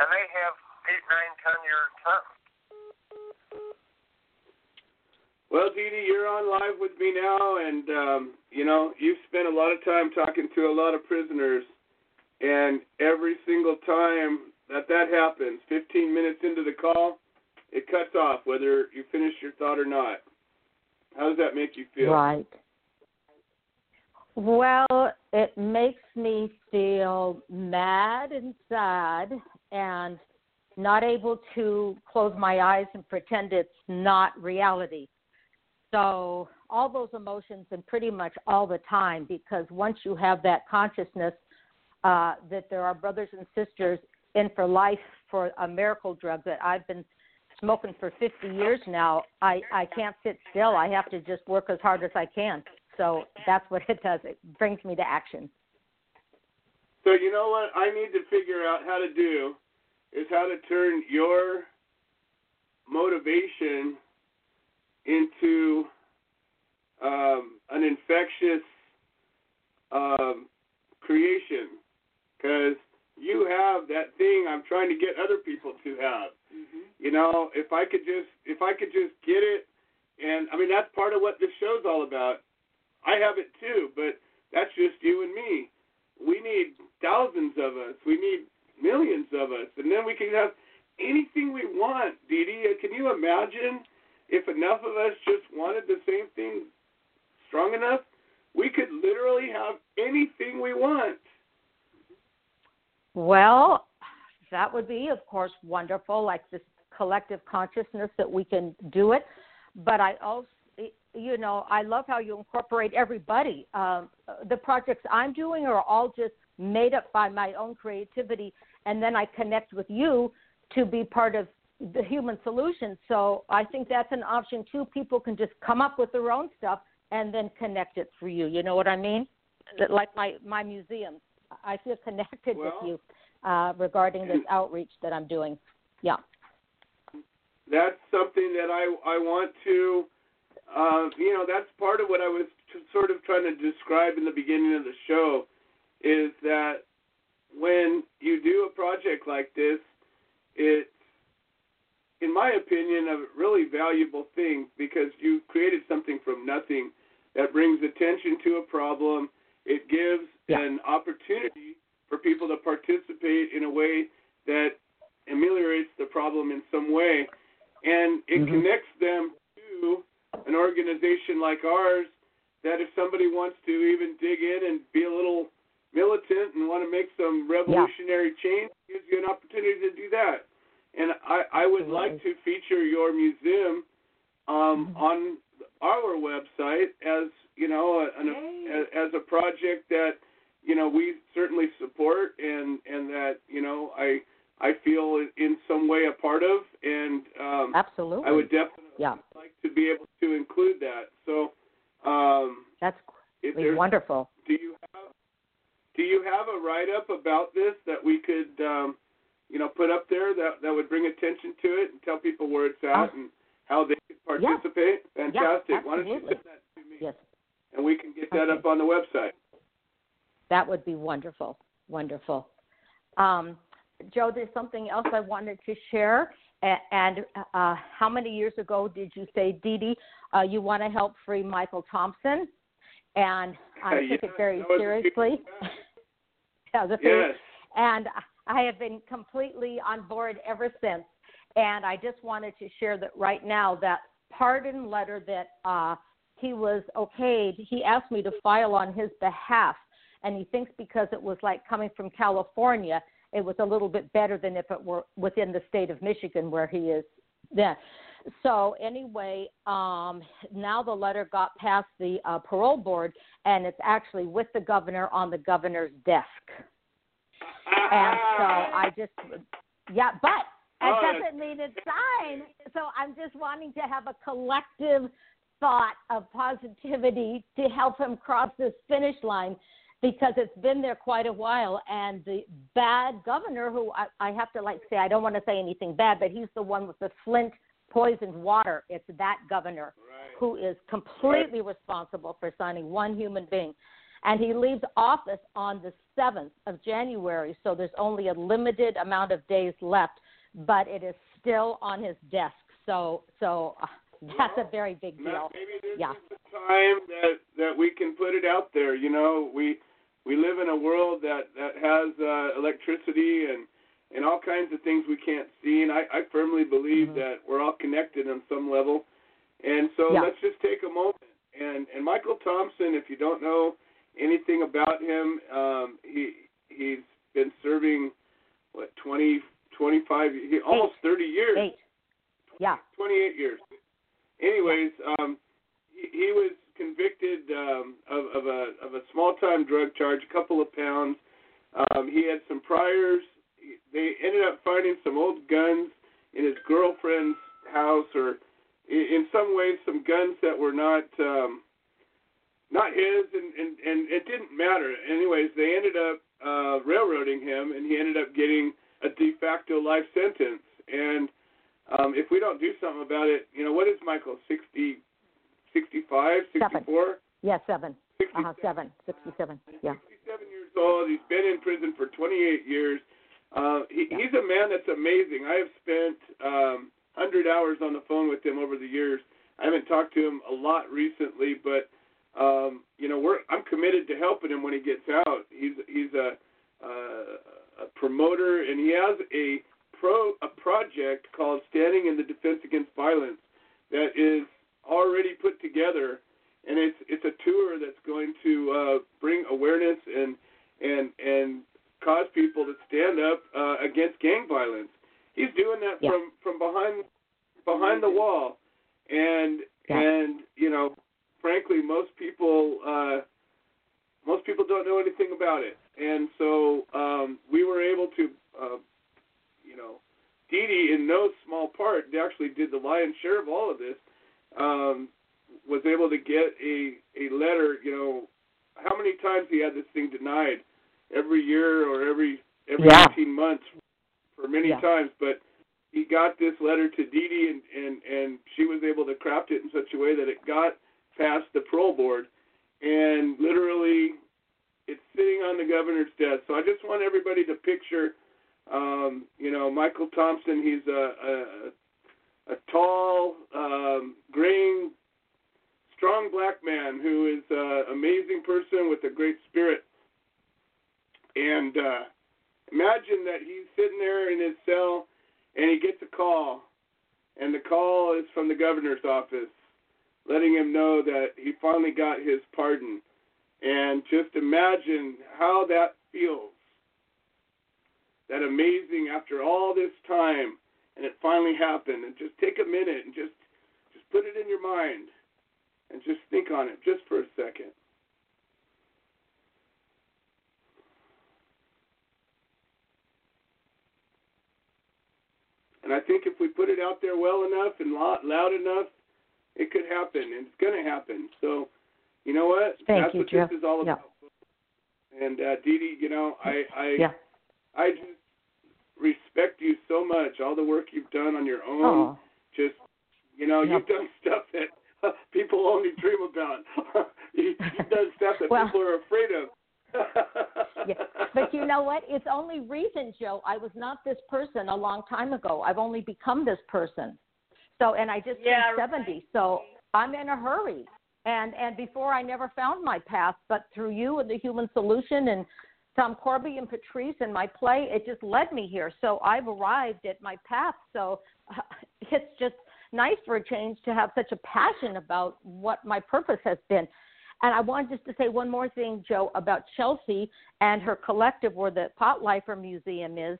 and they have eight, nine, ten year sentence. Well, Dee Dee, you're on live with me now, and um, you know you've spent a lot of time talking to a lot of prisoners, and every single time that that happens, 15 minutes into the call, it cuts off whether you finish your thought or not. How does that make you feel? Right. Well, it makes me feel mad and sad and not able to close my eyes and pretend it's not reality. So, all those emotions and pretty much all the time, because once you have that consciousness uh, that there are brothers and sisters in for life for a miracle drug that I've been smoking for 50 years now, I, I can't sit still. I have to just work as hard as I can. So that's what it does. It brings me to action. So you know what I need to figure out how to do is how to turn your motivation into um, an infectious um, creation because you have that thing I'm trying to get other people to have. Mm-hmm. You know, if I could just if I could just get it, and I mean that's part of what this show's all about. I have it too, but that's just you and me. We need thousands of us. We need millions of us, and then we can have anything we want. Dee Dee, uh, can you imagine if enough of us just wanted the same thing strong enough? We could literally have anything we want. Well, that would be, of course, wonderful, like this collective consciousness that we can do it. But I also, you know, I love how you incorporate everybody. Um, the projects I'm doing are all just made up by my own creativity, and then I connect with you to be part of the human solution. So I think that's an option too. People can just come up with their own stuff and then connect it for you. You know what I mean? Like my my museums. I feel connected well, with you uh, regarding this outreach that I'm doing. Yeah. That's something that I I want to. Uh, you know, that's part of what I was t- sort of trying to describe in the beginning of the show, is that when you do a project like this, it's, in my opinion, a really valuable thing because you created something from nothing that brings attention to a problem. It gives Yeah. an opportunity for people to participate in a way that ameliorates the problem in some way, and it Mhm. connects them to an organization like ours. That if somebody wants to even dig in and be a little militant and want to make some revolutionary change, it gives you an opportunity to do that. And I, I would like to feature your museum um, on our website as you know an, Yay. as a project that you know we certainly support and and that you know I I feel in some way a part of and um, Absolutely. I would definitely Yeah. like to be able to include that. So um, That's if great. there's wonderful. do you have do you have a write up about this that we could um, you know put up there that that would bring attention to it and tell people where it's at Oh. and how they can participate? Fantastic. Why don't you send that to me Yes. and we can get that Okay. up on the website. That would be wonderful. Wonderful. Um, Joe, there's something else I wanted to share. And uh, how many years ago did you say, Dee Dee, uh, you want to help free Michael Thompson? And I took it very seriously. years back. Yeah, the Yes. and I have been completely on board ever since. And I just wanted to share that right now that pardon letter that uh, he was okayed, he asked me to file on his behalf. And he thinks because it was like coming from California, it was a little bit better than if it were within the state of Michigan where he is then. So anyway, um, now the letter got past the uh, parole board, and it's actually with the governor on the governor's desk. And so I just, yeah, but that Oh, doesn't mean it's signed. So I'm just wanting to have a collective thought of positivity to help him cross this finish line. Because it's been there quite a while. And the bad governor, who I, I have to like say, I don't want to say anything bad, but he's the one with the Flint poisoned water. It's that governor Right. who is completely responsible for signing one human being. And he leaves office on the 7th of January, so there's only a limited amount of days left, but it is still on his desk. So, so uh, that's a very big deal. Maybe this Yeah. is the time that that we can put it out there. You know, we we live in a world that that has uh, electricity and and all kinds of things we can't see. And I, I firmly believe Mhm. that we're all connected on some level. And so Yeah. let's just take a moment. And and Michael Thompson, if you don't know anything about him, um, he he's been serving what 20, 25, he, almost 30 years. Eight. Yeah. 28 years. Anyways, um, he, he was convicted um, of, of a of a small time drug charge, a couple of pounds. Um, he had some priors. They ended up finding some old guns in his girlfriend's house, or in, some ways, some guns that were not um, not his, and, and and it didn't matter. Anyways, they ended up uh, railroading him, and he ended up getting a de facto life sentence. And um, if we don't do something about it, you know, what is Michael, 60, 65, 64? Yeah, seven. 67, Uh-huh, seven. 67. Yeah. 67 years old. He's been in prison for 28 years. Uh, he, Yeah. He's a man that's amazing. I have spent um, 100 hours on the phone with him over the years. I haven't talked to him a lot recently, but um, you know, we're I'm committed to helping him when he gets out. He's he's a uh, a promoter, and he has a pro a project called Standing in the Defense Against Violence that is already put together, and it's it's a tour that's going to uh, bring awareness and and and cause people to stand up uh, against gang violence. He's doing that Yeah. from from behind behind the wall, and Yeah. and you know, frankly, most people uh, most people don't know anything about it, and so um, we were able to, uh, you know, Dee Dee in no small part actually did the lion's share of all of this. Um, was able to get a a letter. You know, how many times he had this thing denied every year or every every Yeah. 18 months for many Yeah. times, but he got this letter to Dee Dee, and, and and she was able to craft it in such a way that it got past the parole board, and literally, it's sitting on the governor's desk. So I just want everybody to picture, um, you know, Michael Thompson. He's a a, a tall, um, graying, strong black man who is an amazing person with a great spirit, and uh, imagine that he's sitting there in his cell and he gets a call, and the call is from the governor's office, letting him know that he finally got his pardon. And just imagine how that feels. That amazing after all this time, and it finally happened. And just take a minute and just just put it in your mind, and just think on it just for a second. And I think if we put it out there well enough and loud, loud enough, it could happen, and it's going to happen. So, you know what? Thank That's you, what Jeff. this is all Yeah. about. And uh, Dee Dee, you know, I I Yeah. I just respect you so much. All the work you've done on your own. Oh. Just you know, Yeah. you've done stuff that uh, people only dream about. you, you've done stuff that Well- people are afraid of. Yeah. But you know what? It's only recent, Joe. I was not this person a long time ago. I've only become this person. So, and I just Yeah, turned 70. So I'm in a hurry. And and before I never found my path, but through you and the Human Solution and Tom Corby and Patrice and my play, it just led me here. So I've arrived at my path. So it's just nice for a change to have such a passion about what my purpose has been. And I wanted just to say one more thing, Joe, about Chelsea and her collective where the Pot Lifer Museum is.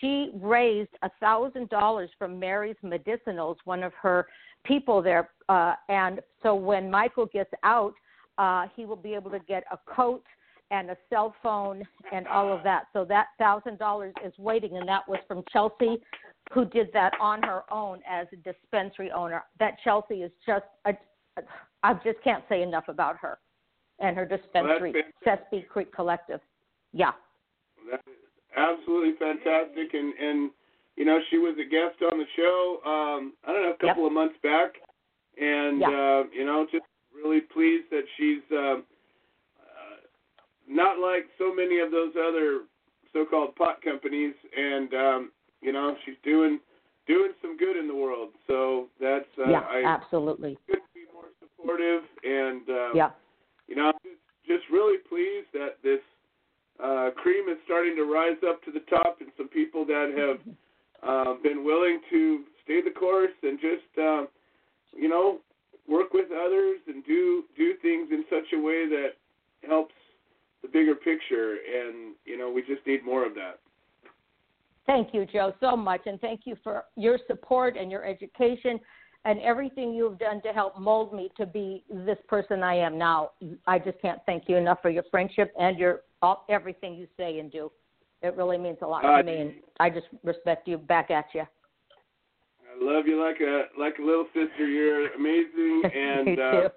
She raised a thousand dollars from Mary's Medicinals, one of her people there. Uh, and so when Michael gets out, uh, he will be able to get a coat and a cell phone and all of that. So that thousand dollars is waiting, and that was from Chelsea, who did that on her own as a dispensary owner. That Chelsea is just, a, I just can't say enough about her and her dispensary. Sespe Creek Collective. Yeah. That is absolutely fantastic, and and you know she was a guest on the show. Um, I don't know, a couple Yep. of months back, and Yeah. uh, you know, just really pleased that she's um, uh, not like so many of those other so-called pot companies, and um, you know, she's doing doing some good in the world. So that's uh, yeah, I absolutely. couldn't be more supportive, and um, Yeah. you know, I'm just really pleased that this uh, cream is starting to rise up to the top, and some people that have uh, been willing to stay the course and just, uh, you know, work with others and do do things in such a way that helps the bigger picture. And you know, we just need more of that. Thank you, Joe, so much, and thank you for your support and your education and everything you've done to help mold me to be this person I am now. I just can't thank you enough for your friendship and your all, everything you say and do. It really means a lot Uh, to me, and I just respect you back at you. I love you like a like a little sister. You're amazing, and uh,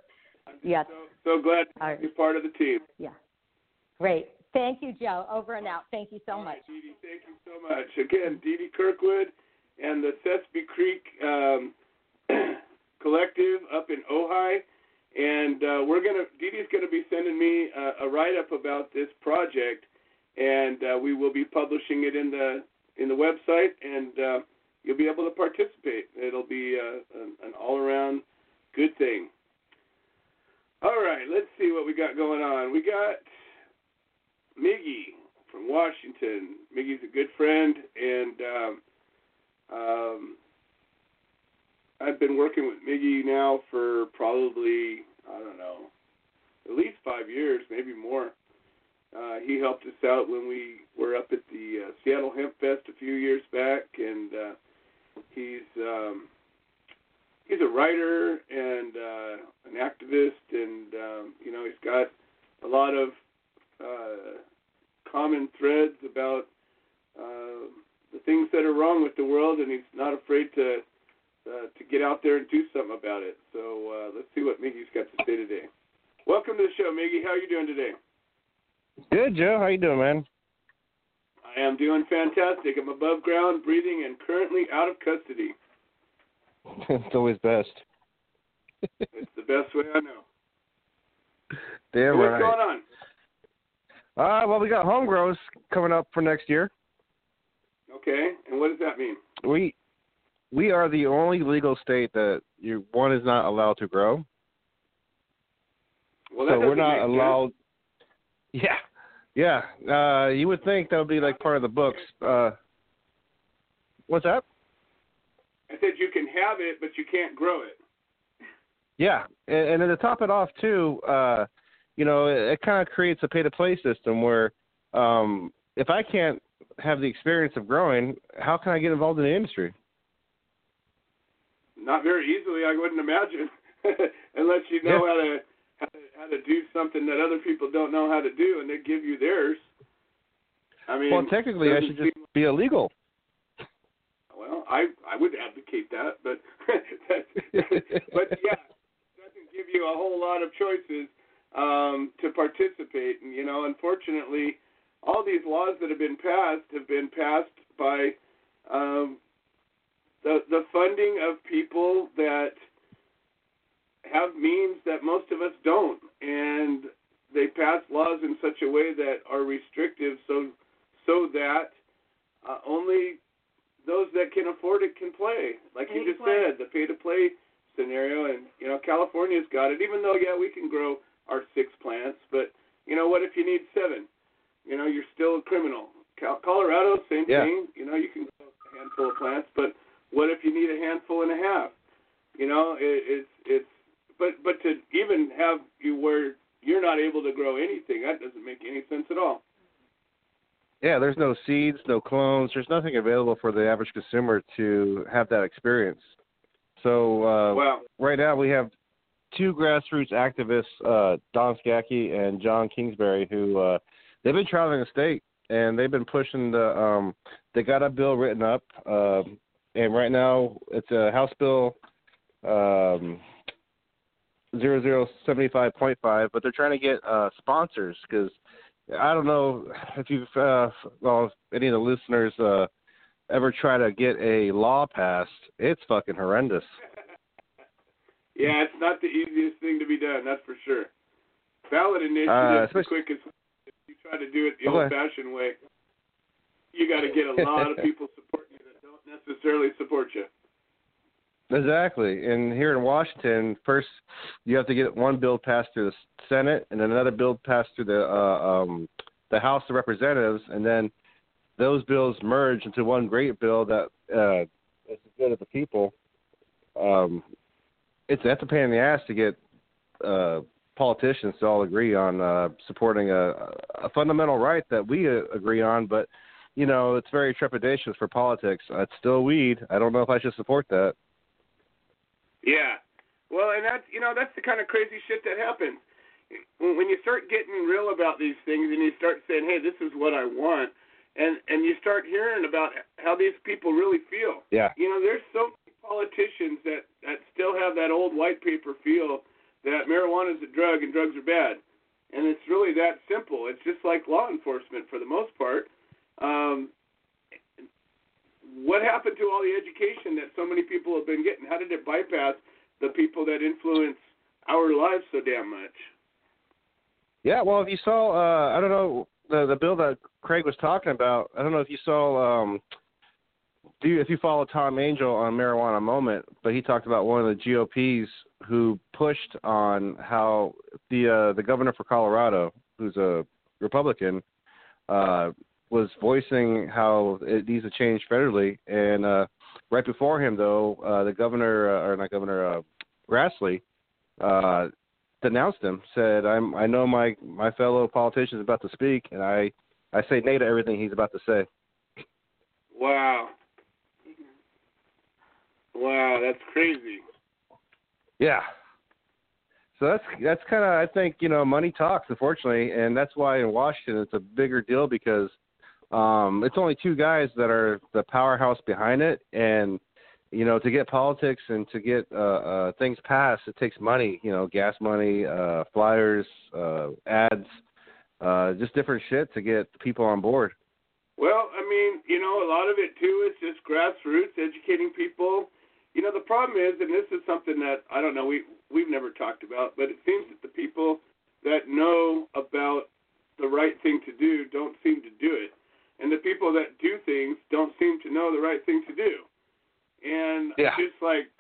I'm Yes. so, so glad to right. part of the team. Yeah. Great. Thank you, Joe. Over and out. Thank you so All much. right, Dee Dee, thank you so much. Again, Dee Dee Kirkwood and the Sespe Creek um, Collective up in Ojai. And uh, we're gonna Dee Dee's gonna be sending me uh, a write up about this project, and uh, we will be publishing it in the in the website, and uh, you'll be able to participate. It'll be uh, an, an all around good thing. All right, let's see what we got going on. We got Miggy from Washington. Miggy's a good friend, and um, um, I've been working with Miggy now for probably I don't know, at least five years, maybe more. Uh, he helped us out when we were up at the uh, Seattle Hemp Fest a few years back, and uh, he's um, he's a writer and uh, an activist, and um, you know he's got a lot of uh, common threads about uh, the things that are wrong with the world, and he's not afraid to uh, to get out there and do something about it. So uh, let's see what Miggy's got to say today. Welcome to the show, Miggy. How are you doing today? Good, Joe. How you doing, man? I am doing fantastic. I'm above ground, breathing, and currently out of custody. it's always best. It's the best way I know. Damn So what's right. going on? Uh, well, we got home grows coming up for next year. Okay, and what does that mean? We we are the only legal state that you one is not allowed to grow. Well, that so we're not make sense. allowed. Yeah, yeah. Uh, you would think that would be like part of the books. Uh, what's that? I said you can have it, but you can't grow it. Yeah, and, and then to top it off too, uh, you know, it, it kind of creates a pay-to-play system where um, if I can't have the experience of growing, how can I get involved in the industry? Not very easily, I wouldn't imagine, unless you know Yeah. how to how to how to do something that other people don't know how to do, and they give you theirs. I mean, well, technically, I should just seem- be illegal. Well, I I would advocate that, but that, but yeah, it doesn't give you a whole lot of choices um, to participate. And you know, unfortunately, all these laws that have been passed have been passed by um, the the funding of people that have means that most of us don't, and they pass laws in such a way that are restrictive, so so that uh, only those that can afford it can play. Like you Pay to just said, the pay to play scenario, and you know California's got it. Even though yeah, we can grow our six plants, but you know what if you need seven? You know you're still a criminal. Cal- Colorado, same Yeah. thing. You know you can grow a handful of plants, but what if you need a handful and a half? You know it, it's it's but but to even have you where you're not able to grow anything, that doesn't make any sense at all. Yeah, there's no seeds, no clones. There's nothing available for the average consumer to have that experience. So uh, Wow. right now we have two grassroots activists, uh, Don Skakie and John Kingsbury, who uh, they've been traveling the state and they've been pushing the. Um, they got a bill written up, um, and right now it's a House bill. Um, zero zero seventy five point five, but they're trying to get uh, sponsors because I don't know if you've uh, well if any of the listeners uh, ever try to get a law passed. It's fucking horrendous. Yeah, it's not the easiest thing to be done, that's for sure. Ballot initiative Uh, is the quickest. If you try to do it the old-fashioned way, you got to get a lot of people supporting you that don't necessarily support you. Exactly. And here in Washington, first you have to get one bill passed through the Senate, and then another bill passed through the uh, um, the House of Representatives, and then those bills merge into one great bill that uh, is the good of the people. Um, it's that's a pain in the ass to get uh, politicians to all agree on uh, supporting a, a fundamental right that we uh, agree on, but you know it's very trepidatious for politics. Uh, it's still weed. I don't know if I should support that. Yeah. Well, and that's you know that's the kind of crazy shit that happens when, you start getting real about these things and you start saying, "Hey, this is what I want," and and you start hearing about how these people really feel. Yeah. You know, there's so politicians that that still have that old white paper feel that marijuana is a drug and drugs are bad, and it's really that simple. It's just like law enforcement for the most part. Um, what happened to all the education that so many people have been getting? How did it bypass the people that influence our lives so damn much? Yeah, well, if you saw, uh, I don't know the the bill that Craig was talking about. I don't know if you saw, um, do if you follow Tom Angell on Marijuana Moment, but he talked about one of the GOPs who pushed on how the uh, the governor for Colorado, who's a Republican, uh, was voicing how it needs to change federally. And uh, right before him, though, uh, the governor uh, or not governor uh, Grassley. Uh, denounced him. Said, "I'm. I know my my fellow politician is about to speak, and I I say nay to everything he's about to say." Wow. Wow, that's crazy. Yeah. So that's that's kind of I think you know money talks unfortunately, and that's why in Washington it's a bigger deal because um, it's only two guys that are the powerhouse behind it, and you know to get politics and to get uh, uh, things passed, it takes money. You know, gas money, uh, flyers, uh, ads, uh, just different shit to get people on board. Well, I mean, you know, a lot of it too is just grassroots, educating people. You know, the problem is, and this is something that I don't know, we we've never talked about, but it seems that the people that know about the right thing to do don't seem to do it, and the people that do things don't seem to know the right thing to do. And Yeah. just like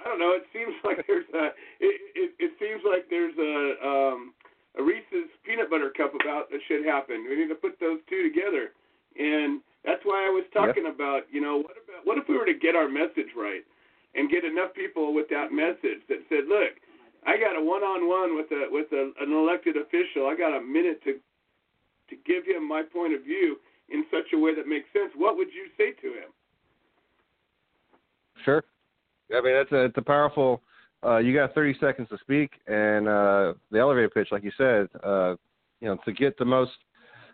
I don't know, it seems like there's a it it, it seems like there's a um a Reese's peanut butter cup about that should happen. We need to put those two together. And that's why I was talking about, you know, what about what if we were to get our message right and get enough people with that message that said, look, I got a one-on-one with a with a, an elected official. I got a minute to to give him my point of view in such a way that makes sense. What would you say to him? Sure. I mean, it's a it's a powerful. Uh, you got 30 seconds to speak, and uh, the elevator pitch, like you said, uh, you know, to get the most,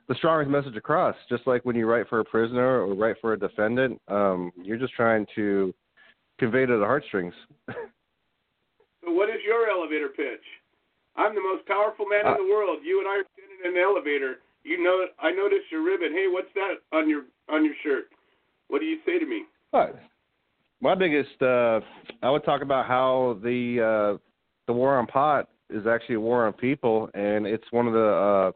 the strongest message across. Just like when you write for a prisoner or write for a defendant, um, you're just trying to convey to the heartstrings. So what is your elevator pitch? I'm the most powerful man Uh, in the world. You and I are standing in an elevator. You know, I noticed your ribbon. Hey, what's that on your on your shirt? What do you say to me? But my biggest, uh, I would talk about how the uh, the war on pot is actually a war on people, and it's one of the uh,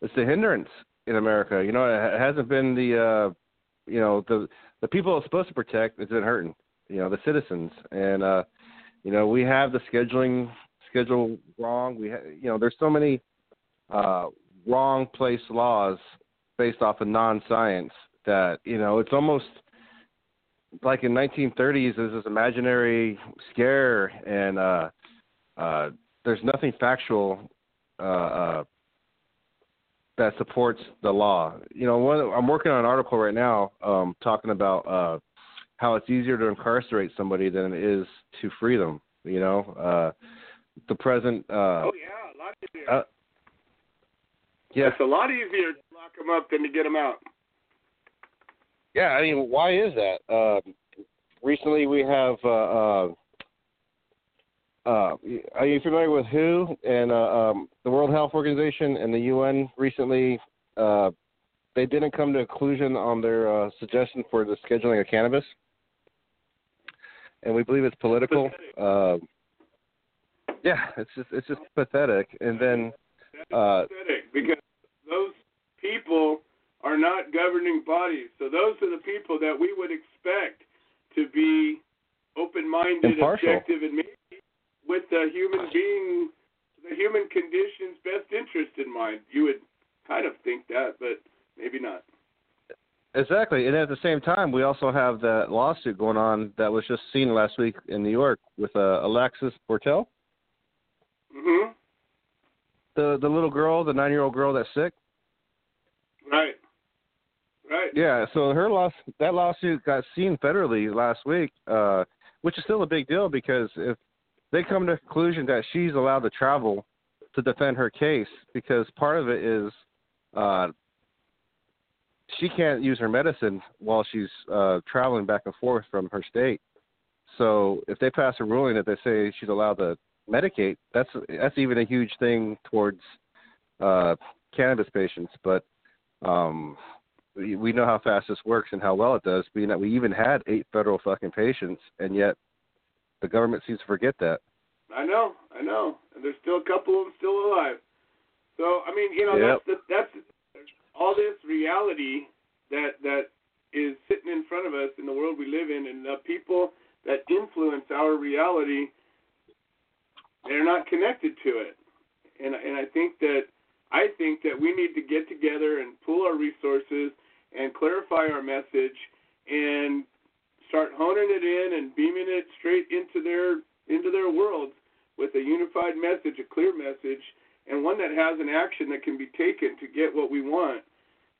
it's the hindrance in America. You know, it hasn't been the uh, you know the the people it's supposed to protect. It's been hurting. You know, the citizens, and uh, you know we have the scheduling schedule wrong. We ha- you know there's so many uh, wrong place laws based off of non-science that you know it's almost like in 1930s there's this imaginary scare and uh uh there's nothing factual uh uh that supports the law you know one i'm working on an article right now um talking about uh how it's easier to incarcerate somebody than it is to free them you know uh the present uh oh yeah, a lot easier. uh, yeah It's a lot easier to lock them up than to get them out. Yeah, I mean, why is that? Uh, recently, we have uh, uh, uh, are you familiar with WHO and uh, um, the World Health Organization and the UN recently? Uh, they didn't come to a conclusion on their uh, suggestion for the scheduling of cannabis, and we believe it's political. Uh, yeah, it's just it's just pathetic. And then uh, pathetic because those people are not governing bodies. So those are the people that we would expect to be open-minded, Impartial. objective, and maybe with the human being, the human condition's best interest in mind. You would kind of think that, but maybe not. Exactly, and at the same time, we also have that lawsuit going on that was just seen last week in New York with uh, Alexis Bortell, hmm the the little girl, the nine year old girl that's sick. Right. Right. Yeah, so her loss that lawsuit got seen federally last week, uh, which is still a big deal because if they come to the conclusion that she's allowed to travel to defend her case, because part of it is uh, she can't use her medicine while she's uh, traveling back and forth from her state. So if they pass a ruling that they say she's allowed to medicate, that's that's even a huge thing towards uh, cannabis patients. But um, we, we know how fast this works and how well it does, being that we even had eight federal fucking patients, and yet the government seems to forget that. I know, I know, and there's still a couple of them still alive. So I mean, you know, Yep. that's the, that's all this reality that that is sitting in front of us in the world we live in, and the people that influence our reality, they're not connected to it. And and I think that I think that we need to get together and pool our resources and clarify our message and start honing it in and beaming it straight into their into their worlds with a unified message, a clear message, and one that has an action that can be taken to get what we want.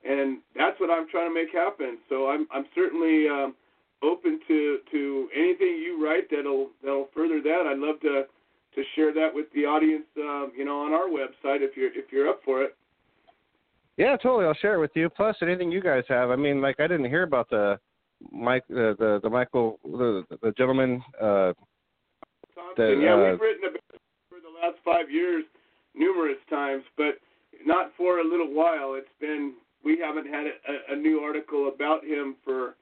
And that's what I'm trying to make happen. So I'm I'm certainly um, open to to anything you write that'll that'll further that. I'd love to to share that with the audience, um, you know, on our website if you're if you're up for it. Yeah, totally. I'll share it with you. Plus, anything you guys have. I mean, like I didn't hear about the Mike, uh, the the Michael, the the gentleman. Uh, Thompson. That, yeah, uh, we've written about it for the last five years numerous times, but not for a little while. It's been we haven't had a, a new article about him for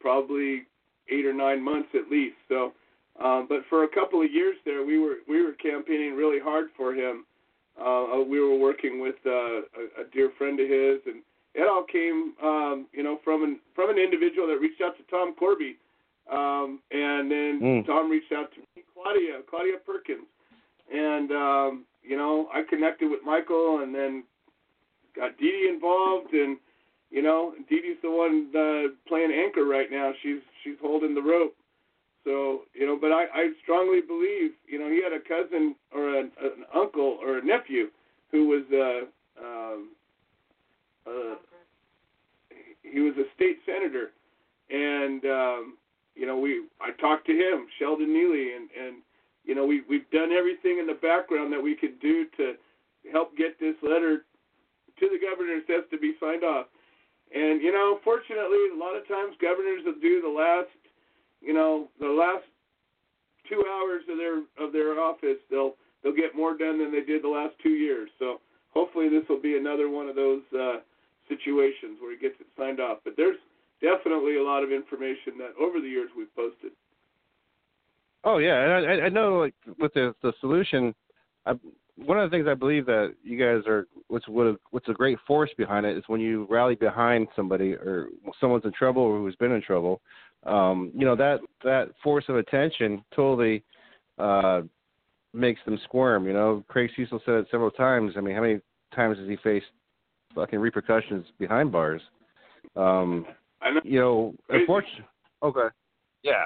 probably eight or nine months at least. So, um, but for a couple of years there, we were we were campaigning really hard for him. Uh, we were working with uh, a, a dear friend of his, and it all came, um, you know, from an from an individual that reached out to Tom Corby, um, and then Mm. Tom reached out to me, Claudia, Claudia Perkins, and um, you know, I connected with Michael, and then got Dee Dee involved, and you know, Dee Dee's the one uh, playing anchor right now. She's she's holding the rope. So you know, but I, I strongly believe, you know, he had a cousin or an, an uncle or a nephew who was uh, um, uh, he was a state senator, and um, you know, we I talked to him, Sheldon Neeley, and and you know, we we've done everything in the background that we could do to help get this letter to the governor's desk to be signed off. And you know, fortunately, a lot of times governors will do the last, you know, the last two hours of their of their office. They'll they'll get more done than they did the last two years. So hopefully, this will be another one of those uh, situations where he gets it signed off. But there's definitely a lot of information that over the years we've posted. Oh yeah, and I, I know like with the the solution. I, one of the things I believe that you guys are what's what what's a great force behind it is when you rally behind somebody or someone's in trouble or who's been in trouble. Um, you know that that force of attention totally uh, makes them squirm. You know, Craig Cesal said it several times. I mean, how many times has he faced fucking repercussions behind bars? Um, I know. you know, unfortunately, okay, yeah.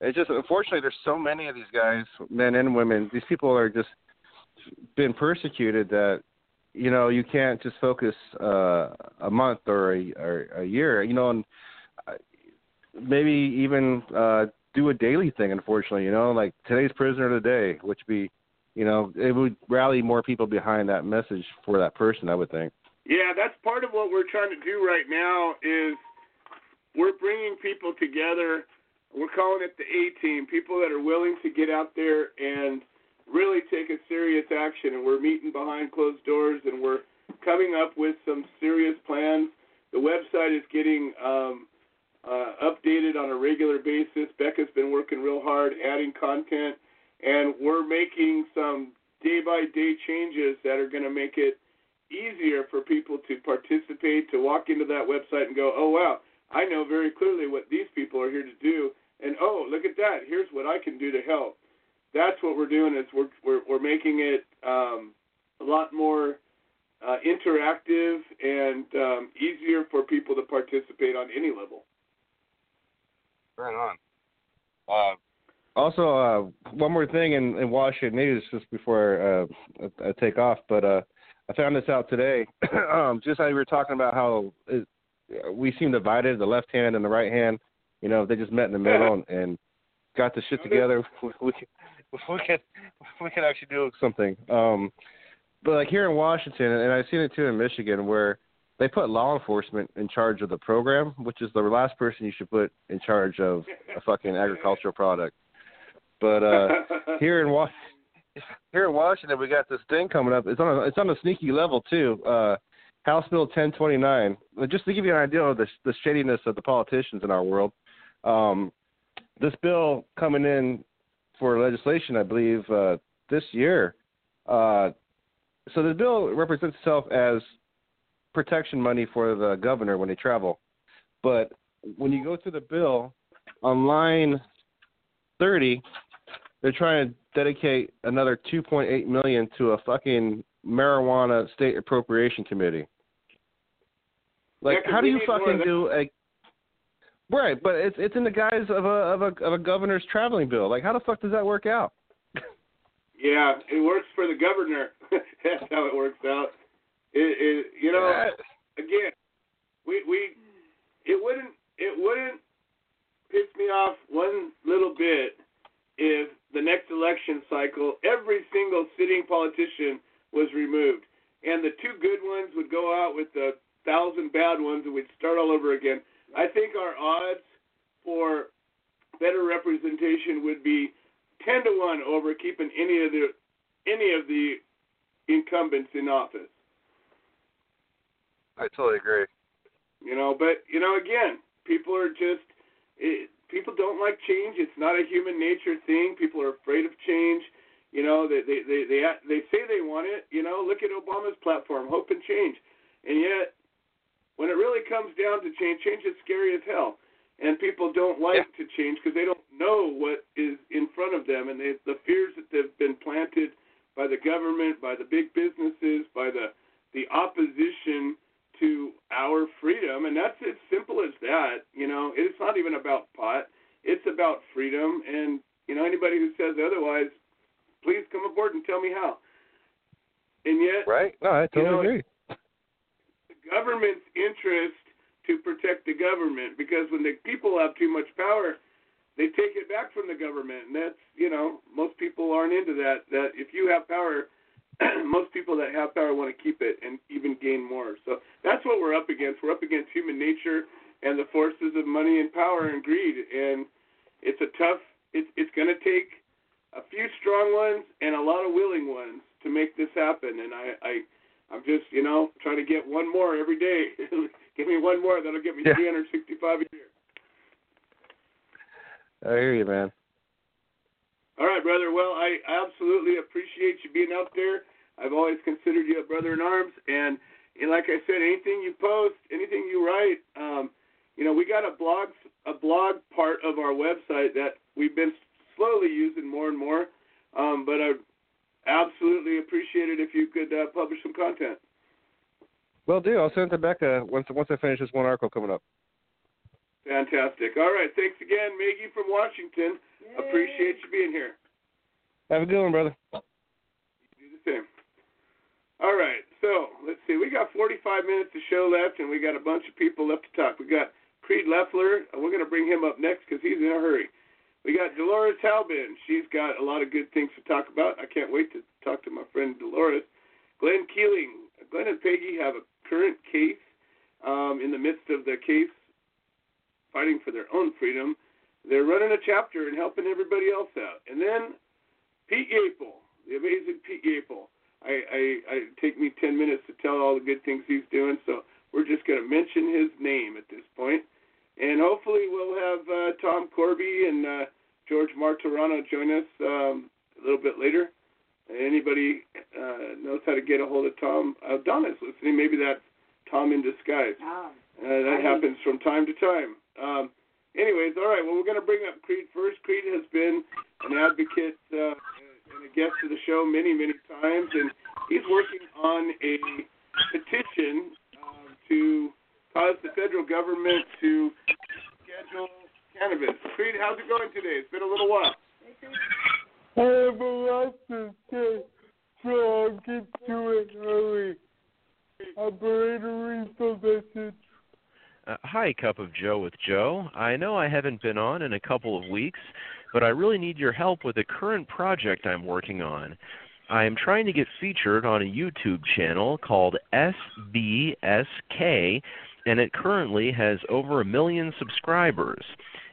It's just unfortunately there's so many of these guys, men and women. These people are just been persecuted that you know you can't just focus uh, a month or a or a year. You know, and uh, maybe even uh, do a daily thing. Unfortunately, you know, like today's prisoner of the day, which be, you know, it would rally more people behind that message for that person. I would think. Yeah, that's part of what we're trying to do right now is we're bringing people together We're calling it the A team. People that are willing to get out there and really take a serious action. And we're meeting behind closed doors, and we're coming up with some serious plans. The website is getting um, uh, updated on a regular basis. Becca's been working real hard, adding content, and we're making some day by day changes that are going to make it easier for people to participate, to walk into that website and go, oh, wow, I know very clearly what these people are here to do. And oh, look at that. Here's what I can do to help. That's what we're doing is we're, we're, we're making it um, a lot more uh, interactive and um, easier for people to participate on any level. Right on. Uh, also, uh, one more thing in, in Washington news, just before uh, I, I take off, but uh, I found this out today. um, just how we were talking about how it, we seem divided, the left hand and the right hand. You know, they just met in the middle and, and got the shit together. We, we, we could we could actually do something. Um, but like here in Washington, and I've seen it too in Michigan, where they put law enforcement in charge of the program, which is the last person you should put in charge of a fucking agricultural product. But uh here in Washington, here in Washington, we got this thing coming up. It's on a it's on a sneaky level too. Uh, House Bill 1029. Just to give you an idea of the the shadiness of the politicians in our world, um, this bill coming in for legislation, I believe, uh, this year. Uh, so the bill represents itself as protection money for the governor when they travel, but when you go through the bill on line 30, they're trying to dedicate another 2.8 million to a fucking marijuana state appropriation committee. Like, how do you need more of fucking do a right? But it's it's in the guise of a of a of a governor's traveling bill. Like, how the fuck does that work out? Yeah, it works for the governor. That's how it works out. It, it you know, again, we we it wouldn't it wouldn't piss me off one little bit if the next election cycle every single sitting politician was removed and the two good ones would go out with the thousand bad ones and we'd start all over again. I think our odds for better representation would be ten to one over keeping any of the any of the incumbents in office. I totally agree. You know, but you know, again, people are just it, people don't like change. It's not a human nature thing. People are afraid of change. You know, they they they they, they say they want it. You know, look at Obama's platform, hope and change, and yet when it really comes down to change, change is scary as hell, and people don't like to change because they don't know what is in front of them, and they, the fears that have been planted by the government, by the big businesses, by the the opposition to our freedom, and that's as simple as that. You know, it's not even about pot; it's about freedom. And you know, anybody who says otherwise, please come aboard and tell me how. And yet, Right? No, I totally You know, agree. Government's interest to protect the government because when the people have too much power, they take it back from the government, and that's you know most people aren't into that. That if you have power, most people that have power want to keep it and even gain more. So that's what we're up against. We're up against human nature and the forces of money and power and greed, and it's a tough. It's it's going to take a few strong ones and a lot of willing ones to make this happen. And I, I I'm just you know trying to get one more every day. Give me one more. That'll get me Yeah. 365 a year. I hear you, man. All right, brother. Well, I absolutely appreciate you being out there. I've always considered you a brother in arms, and, and like I said, anything you post, anything you write, um, you know, we got a blog a blog part of our website that we've been slowly using more and more. Um, but I absolutely appreciate it if you could uh, publish some content. Well, do I'll send it to Becca once once I finish this one article coming up. Fantastic. All right. Thanks again, Miggy from Washington. Appreciate you being here. Have a good one, brother. do the same. All right, so let's see. We got 45 minutes to show left, and we got a bunch of people left to talk. We got Creed Leffler. We're going to bring him up next because he's in a hurry. We got Dolores Halbin. She's got a lot of good things to talk about. I can't wait to talk to my friend Dolores. Glenn Keeling. Glenn and Peggy have a current case um, in the midst of the case fighting for their own freedom. they're running a chapter and helping everybody else out. And then Pete Yapel, the amazing Pete Yapel. I, I, I take me 10 minutes to tell all the good things he's doing, so we're just going to mention his name at this point. And hopefully we'll have uh, Tom Corby and uh, George Martorano join us um, a little bit later. Anybody uh, knows how to get a hold of Tom? Uh, Donna's listening. Maybe that's Tom in disguise. Ah. Uh, that happens from time to time. Um, anyways, all right. Well, we're going to bring up Creed first. Creed has been an advocate uh, and a guest of the show many, many times, and he's working on a petition uh, to cause the federal government to schedule cannabis. Creed, how's it going today? It's been a little while. I have a lot to say, so I'll get to it early. Operator, read message. Uh, hi, Cup of Joe with Joe. I know I haven't been on in a couple of weeks, but I really need your help with a current project I'm working on. I am trying to get featured on a YouTube channel called SBSK, and it currently has over a million subscribers.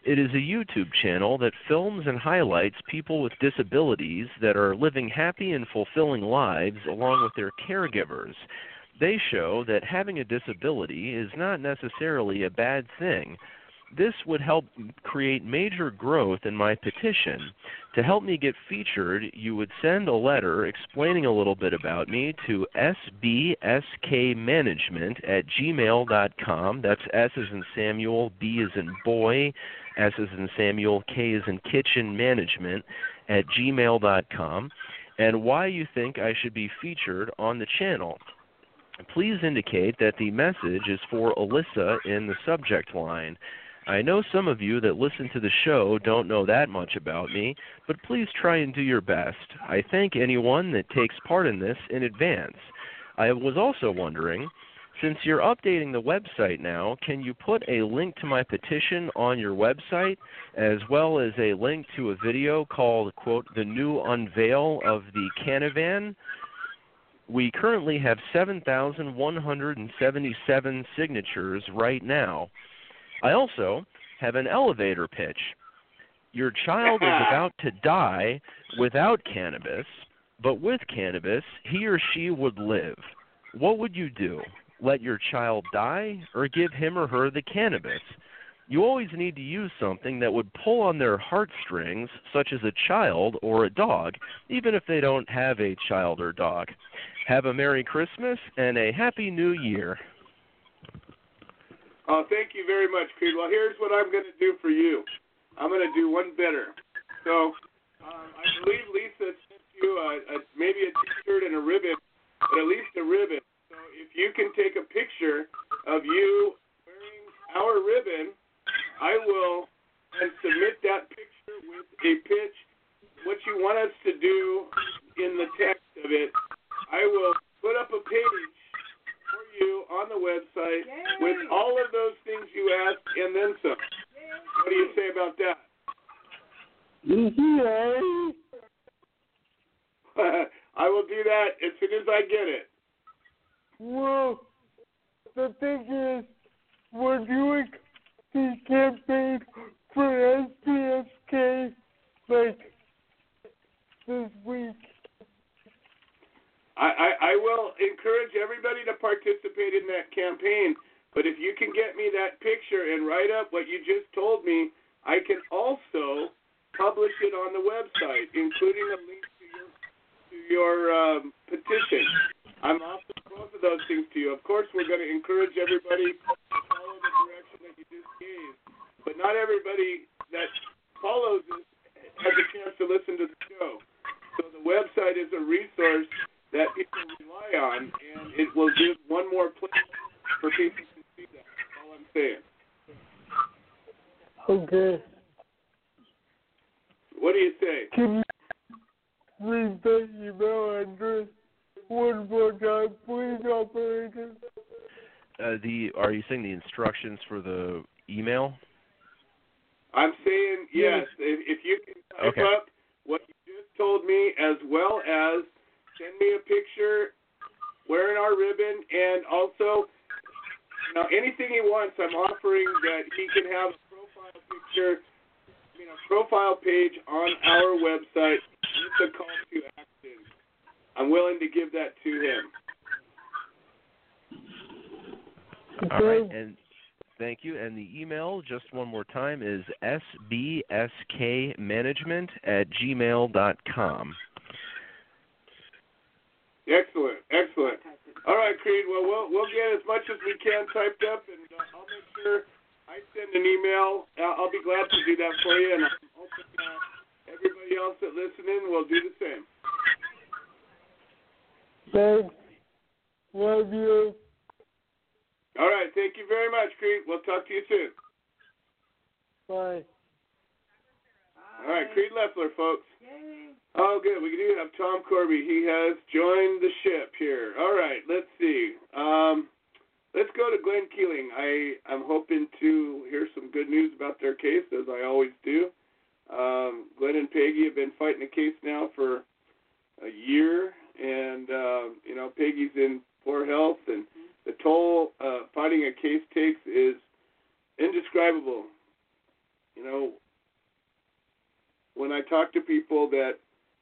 It is a YouTube channel that films and highlights people with disabilities that are living happy and fulfilling lives along with their caregivers. They show that having a disability is not necessarily a bad thing. This would help create major growth in my petition. To help me get featured, you would send a letter explaining a little bit about me to sbskmanagement at gmail.com. That's S as in Samuel, B as in boy, S as in Samuel, K as in kitchen management at gmail.com, and why you think I should be featured on the channel. Please indicate that the message is for Alyssa in the subject line. I know some of you that listen to the show don't know that much about me, but please try and do your best. I thank anyone that takes part in this in advance. I was also wondering, since you're updating the website now, can you put a link to my petition on your website as well as a link to a video called quote the new unveil of the Canavan? We currently have 7,177 signatures right now. I also have an elevator pitch. Your child is about to die without cannabis, but with cannabis, he or she would live. What would you do? Let your child die or give him or her the cannabis? You always need to use something that would pull on their heartstrings, such as a child or a dog, even if they don't have a child or dog. Have a Merry Christmas and a Happy New Year. Oh, thank you very much, Creed. Well, here's what I'm going to do for you. I'm going to do one better. So, um, I believe Lisa sent you a, a, maybe a T-shirt and a ribbon, but at least a ribbon. So, if you can take a picture of you wearing our ribbon, I will and submit that picture with a pitch. What you want us to do in the text of it, I will put up a page you on the website with all of those things you asked and then some. What do you say about that? Yay! I will do that as soon as I get it. Well, the thing is, we're doing the campaign for SBSK like this week. I, I, will encourage everybody to participate in that campaign. But if you can get me that picture and write up what you just told me, I can also publish it on the website, including a link to your to your um, petition. I'm offering both of those things to you. Of course, we're going to encourage everybody to follow the direction that you just gave, but not everybody that follows it has a chance to listen to the show. So the website is a resource that people rely on, and it will give one more place for people to see that. That's all I'm saying. Okay. What do you say? Can you read the email address one more time, please, operator? Uh, the are you saying the instructions for the email? I'm saying yes. If, if you can type Okay. up what you just told me, as well as send me a picture wearing our ribbon, and also, you know, anything he wants, I'm offering that he can have a profile picture I mean, a profile page on our website with a call to action. I'm willing to give that to him. All right, and thank you. And the email, just one more time, is sbskmanagement at gmail dot com. Excellent, excellent. All right, Creed. Well, we'll we'll get as much as we can typed up, and uh, I'll make sure I send an email. Uh, I'll be glad to do that for you, and I'm hoping uh, everybody else that listening will do the same. Thanks. Love you. All right, thank you very much, Creed. We'll talk to you soon. Bye. All right, Creed Leffler, folks. Oh, good. We do have Tom Corby. He has joined the ship here. All right, let's see. Um, let's go to Glenn Keeling. I I'm hoping to hear some good news about their case, as I always do. Um, Glenn and Peggy have been fighting a case now for a year, and uh, you know Peggy's in poor health, and the toll uh, fighting a case takes is indescribable. You know, when I talk to people that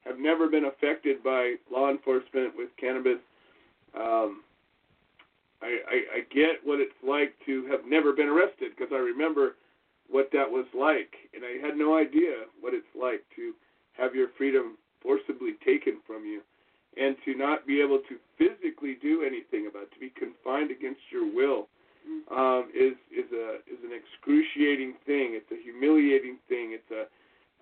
have never been affected by law enforcement with cannabis, um, I, I, I get what it's like to have never been arrested because I remember what that was like, and I had no idea what it's like to have your freedom forcibly taken from you, and to not be able to physically do anything about it, to be confined against your will, um, is is a is an excruciating thing. It's a humiliating thing. It's a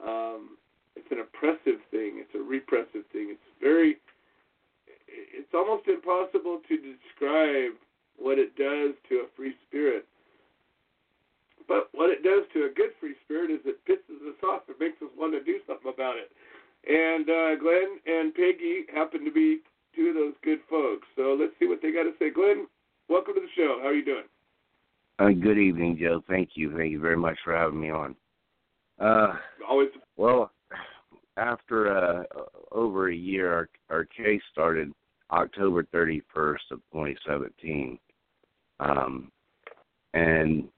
um, it's an oppressive thing. It's a repressive thing. It's very it's almost impossible to describe what it does to a free spirit. But what it does to a good free spirit is it pisses us off. It makes us want to do something about it. And uh, Glenn and Peggy happen to be two of those good folks. So let's see what they got to say. Glenn, welcome to the show. How are you doing? Uh, good evening, Joe. Thank you. Thank you very much for having me on. Uh, Always. Well, after uh, over a year, our, our case started October 31st of 2017, um, and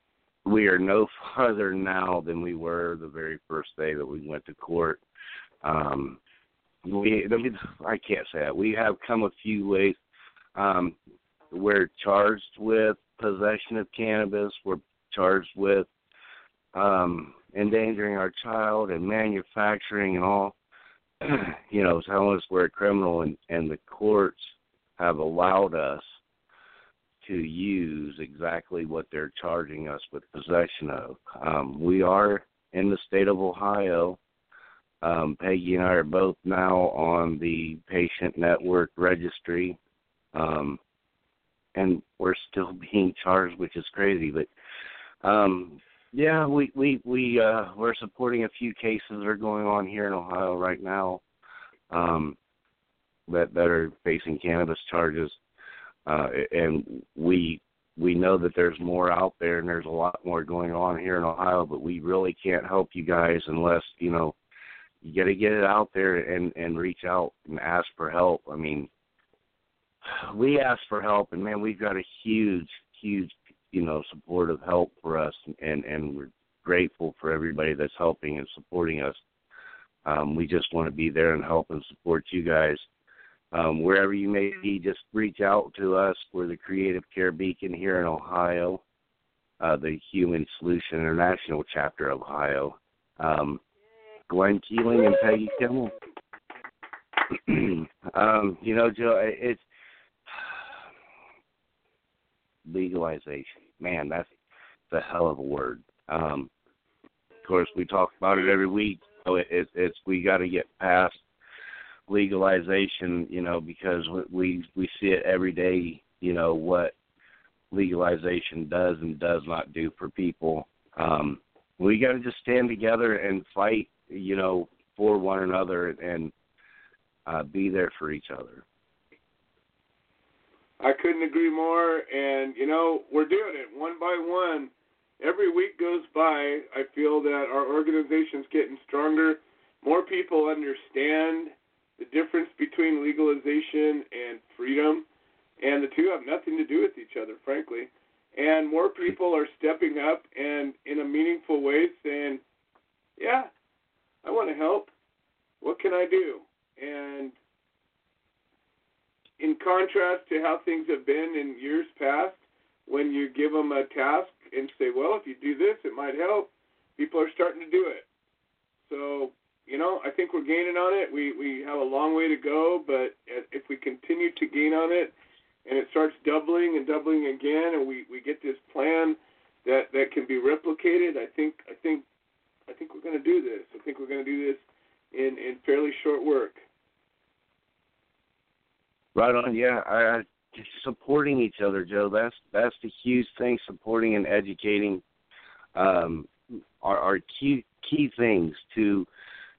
we are no farther now than we were the very first day that we went to court. Um, we, I, mean, I can't say that. We have come a few ways. Um, we're charged with possession of cannabis. We're charged with um, endangering our child and manufacturing and all. you know, telling us we're a criminal, and, and the courts have allowed us to use exactly what they're charging us with possession of. Um, we are in the state of Ohio. Um, Peggy and I are both now on the patient network registry, um, and we're still being charged, which is crazy. But um, yeah, we we we uh, we're supporting a few cases that are going on here in Ohio right now, um, that that are facing cannabis charges, uh, and we we know that there's more out there and there's a lot more going on here in Ohio, but we really can't help you guys unless you know you got to get it out there and and reach out and ask for help. I mean, we ask for help, and man, we've got a huge, huge, you know, supportive help for us, and and we're grateful for everybody that's helping and supporting us. Um, we just want to be there and help and support you guys. Um, wherever you may be, just reach out to us. We're the Creative Care Beacon here in Ohio, uh, the Human Solution International chapter of Ohio. Um, Glenn Keeling and Peggy Kimmel. um, you know, Joe, it's legalization. Man, that's a hell of a word. Um, of course, we talk about it every week. So it, it, it's we got to get past legalization, you know, because we we see it every day. You know what legalization does and does not do for people. Um, we got to just stand together and fight, you know, for one another and uh, be there for each other. I couldn't agree more. And, you know, we're doing it one by one. Every week goes by, I feel that our organization's getting stronger. More people understand the difference between legalization and freedom. And the two have nothing to do with each other, frankly. And more people are stepping up and in a meaningful way saying, yeah, I want to help. What can I do? And in contrast to how things have been in years past, when you give them a task and say, well, if you do this, it might help, people are starting to do it. So, you know, I think we're gaining on it. We we have a long way to go, but if we continue to gain on it, and it starts doubling and doubling again, and we we get this plan that that can be replicated, I think I think I think we're going to do this. I think we're going to do this in in fairly short work. Right on. Yeah, I, I supporting each other, Joe. That's that's the huge thing. Supporting and educating um, are, are key key things to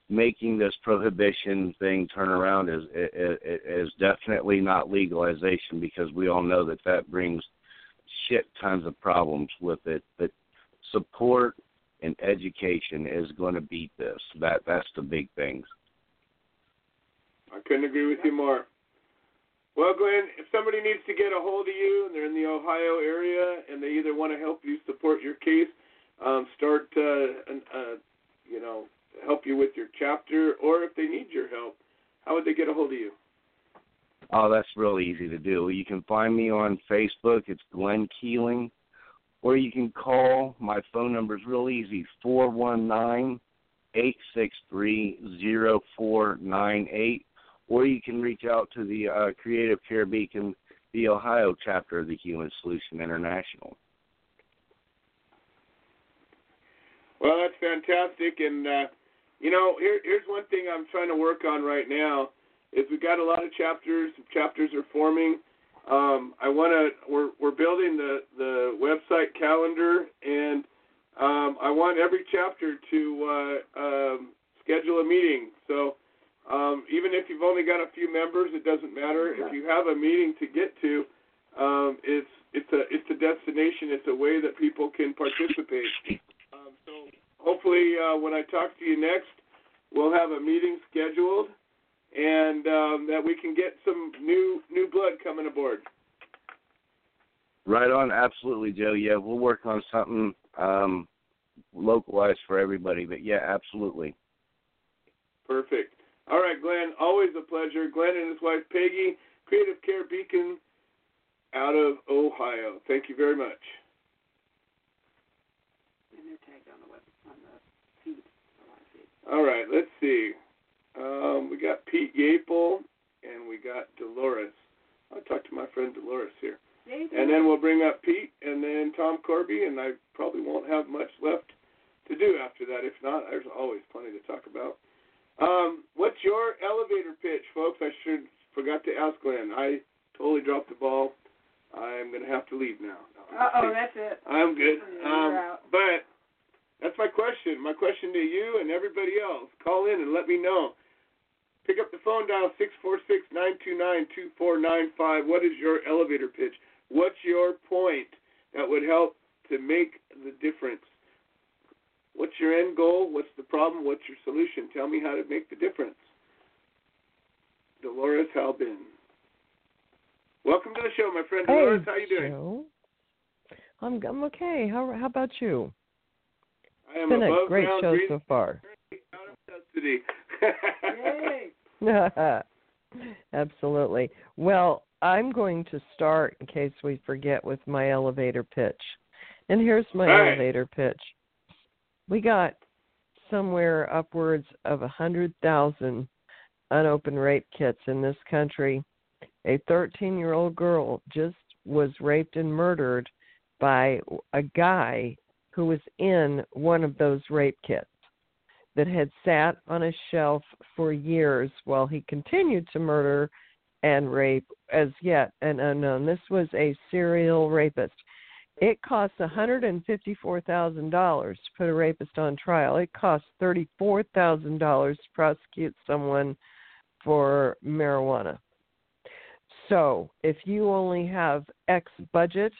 making this prohibition thing turn around is is definitely not legalization because we all know that that brings shit tons of problems with it. But support and education is going to beat this. That that's the big things. I couldn't agree with you more. Well, Glenn, if somebody needs to get a hold of you and they're in the Ohio area and they either want to help you support your case, um, start, uh, an, uh, you know, help you with your chapter, or if they need your help, how would they get a hold of you? Oh, that's real easy to do. You can find me on Facebook. It's Glenn Keeling. Or you can call. My phone number is real easy four one nine eight six three zero four nine eight. Or you can reach out to the uh, Creative Care Beacon, the Ohio chapter of the Human Solution International. Well, that's fantastic, and uh, you know, here, here's one thing I'm trying to work on right now is we've got a lot of chapters. Chapters are forming. Um, I want to. We're we're building the the website calendar, and um, I want every chapter to uh, um, schedule a meeting. So um, even if you've only got a few members, it doesn't matter. If you have a meeting to get to, um, it's it's a it's a destination. It's a way that people can participate. Um, so hopefully, uh, when I talk to you next, we'll have a meeting scheduled and um, that we can get some new new blood coming aboard. Right on, absolutely, Joe. Yeah, we'll work on something um, localized for everybody. But yeah, absolutely. Perfect. All right, Glenn. Always a pleasure. Glenn and his wife Peggy, Creative Care Beacon, out of Ohio. Thank you very much. And they're tagged on the web, on the feed. All right, let's see. Um, we got Pete Yapel and we got Dolores. I'll talk to my friend Dolores here. And then we'll bring up Pete and then Tom Corby, and I probably won't have much left to do after that. If not, there's always plenty to talk about. Um, what's your elevator pitch, folks? I should forgot to ask Glenn. I totally dropped the ball. I'm going to have to leave now. No, uh oh, that's it. I'm good. Um, but that's my question. My question to you and everybody else. Call in and let me know. Pick up the phone, dial 646 929 2495. What is your elevator pitch? What's your point that would help to make the difference? What's your end goal? What's the problem? What's your solution? Tell me how to make the difference. Dolores Halbin. Welcome to the show, my friend Dolores. Hey, how you doing? Joe. I'm I'm okay. How how about you? I am it's been a great show so far. out of custody. Yay! Absolutely. Well, I'm going to start in case we forget with my elevator pitch. And here's my right. elevator pitch. We got somewhere upwards of a hundred thousand unopened rape kits in this country. A 13 year old girl just was raped and murdered by a guy who was in one of those rape kits that had sat on a shelf for years while he continued to murder and rape as yet an unknown. This was a serial rapist. It costs $154,000 to put a rapist on trial. It costs $34,000 to prosecute someone for marijuana. So, if you only have X budget,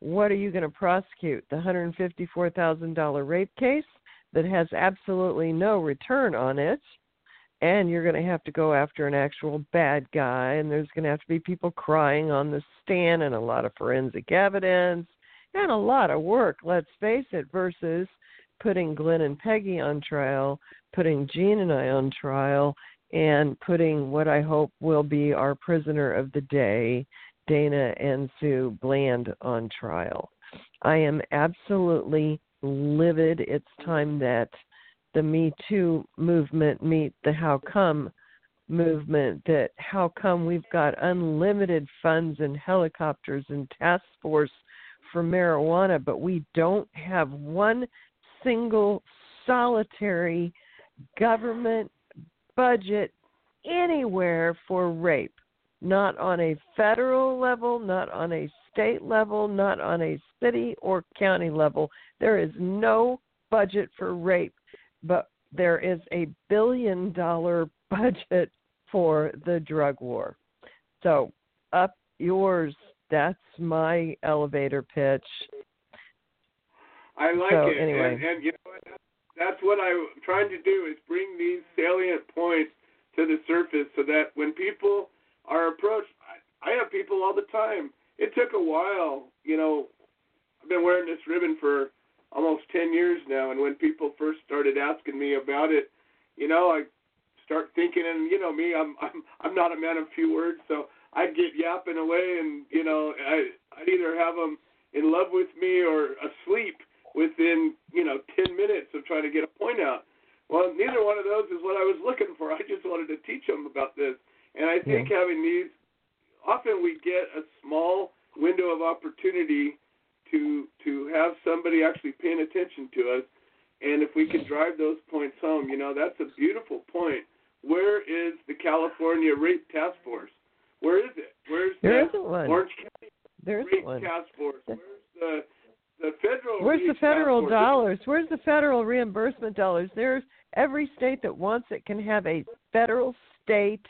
what are you going to prosecute? The $154,000 rape case that has absolutely no return on it, and you're going to have to go after an actual bad guy, and there's going to have to be people crying on the stand, and a lot of forensic evidence, and a lot of work, let's face it, versus putting Glenn and Peggy on trial, putting Gene and I on trial, and putting what I hope will be our prisoner of the day, Dana and Sue Bland, on trial. I am absolutely livid. It's time that the Me Too movement meet the How Come movement. That how come we've got unlimited funds and helicopters and task force for marijuana, but we don't have one single solitary government budget anywhere for rape. Not on a federal level, not on a state level, not on a city or county level. There is no budget for rape, but there is a billion dollar budget for the drug war. So, up yours. That's my elevator pitch. I like So, it, anyway. and, and you know what? That's what I'm trying to do is bring these salient points to the surface so that when people are approached, I, I have people all the time. It took a while, you know. I've been wearing this ribbon for almost ten years now, and when people first started asking me about it, you know, I start thinking, and you know me, I'm I'm I'm not a man of few words, so I'd get yapping away, and you know, I I'd either have them in love with me or asleep within you know ten minutes of trying to get a point out. Well, neither one of those is what I was looking for. I just wanted to teach them about this, and I think mm-hmm. having these, often we get a small window of opportunity to to have somebody actually paying attention to us, and if we can drive those points home, you know, that's a beautiful point. Where is the California Rape Task Force? Where is it? Where's There the isn't one. Orange County There Rape one. Task Force? Where's the the federal? Where's the federal dollars? Where's the federal reimbursement dollars? There's every state that wants it can have a federal state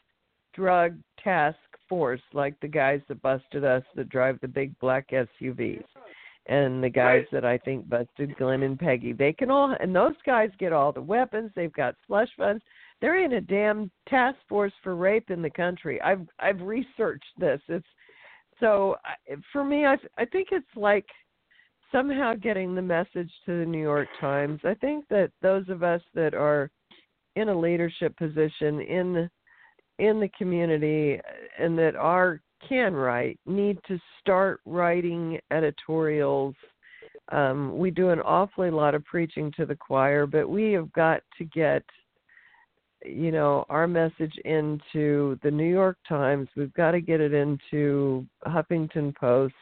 drug task force like the guys that busted us that drive the big black SUVs and the guys that I think busted Glenn and Peggy. They can all and those guys get all the weapons. They've got slush funds. They're in a damn task force for rape in the country. I've I've researched this. It's so I- for me, I I think it's like somehow getting the message to the New York Times. I think that those of us that are in a leadership position in in the community uh, and that are can write need to start writing editorials. Um, we do an awfully lot of preaching to the choir, but we have got to get you know our message into the New York Times. We've got to get it into Huffington Post.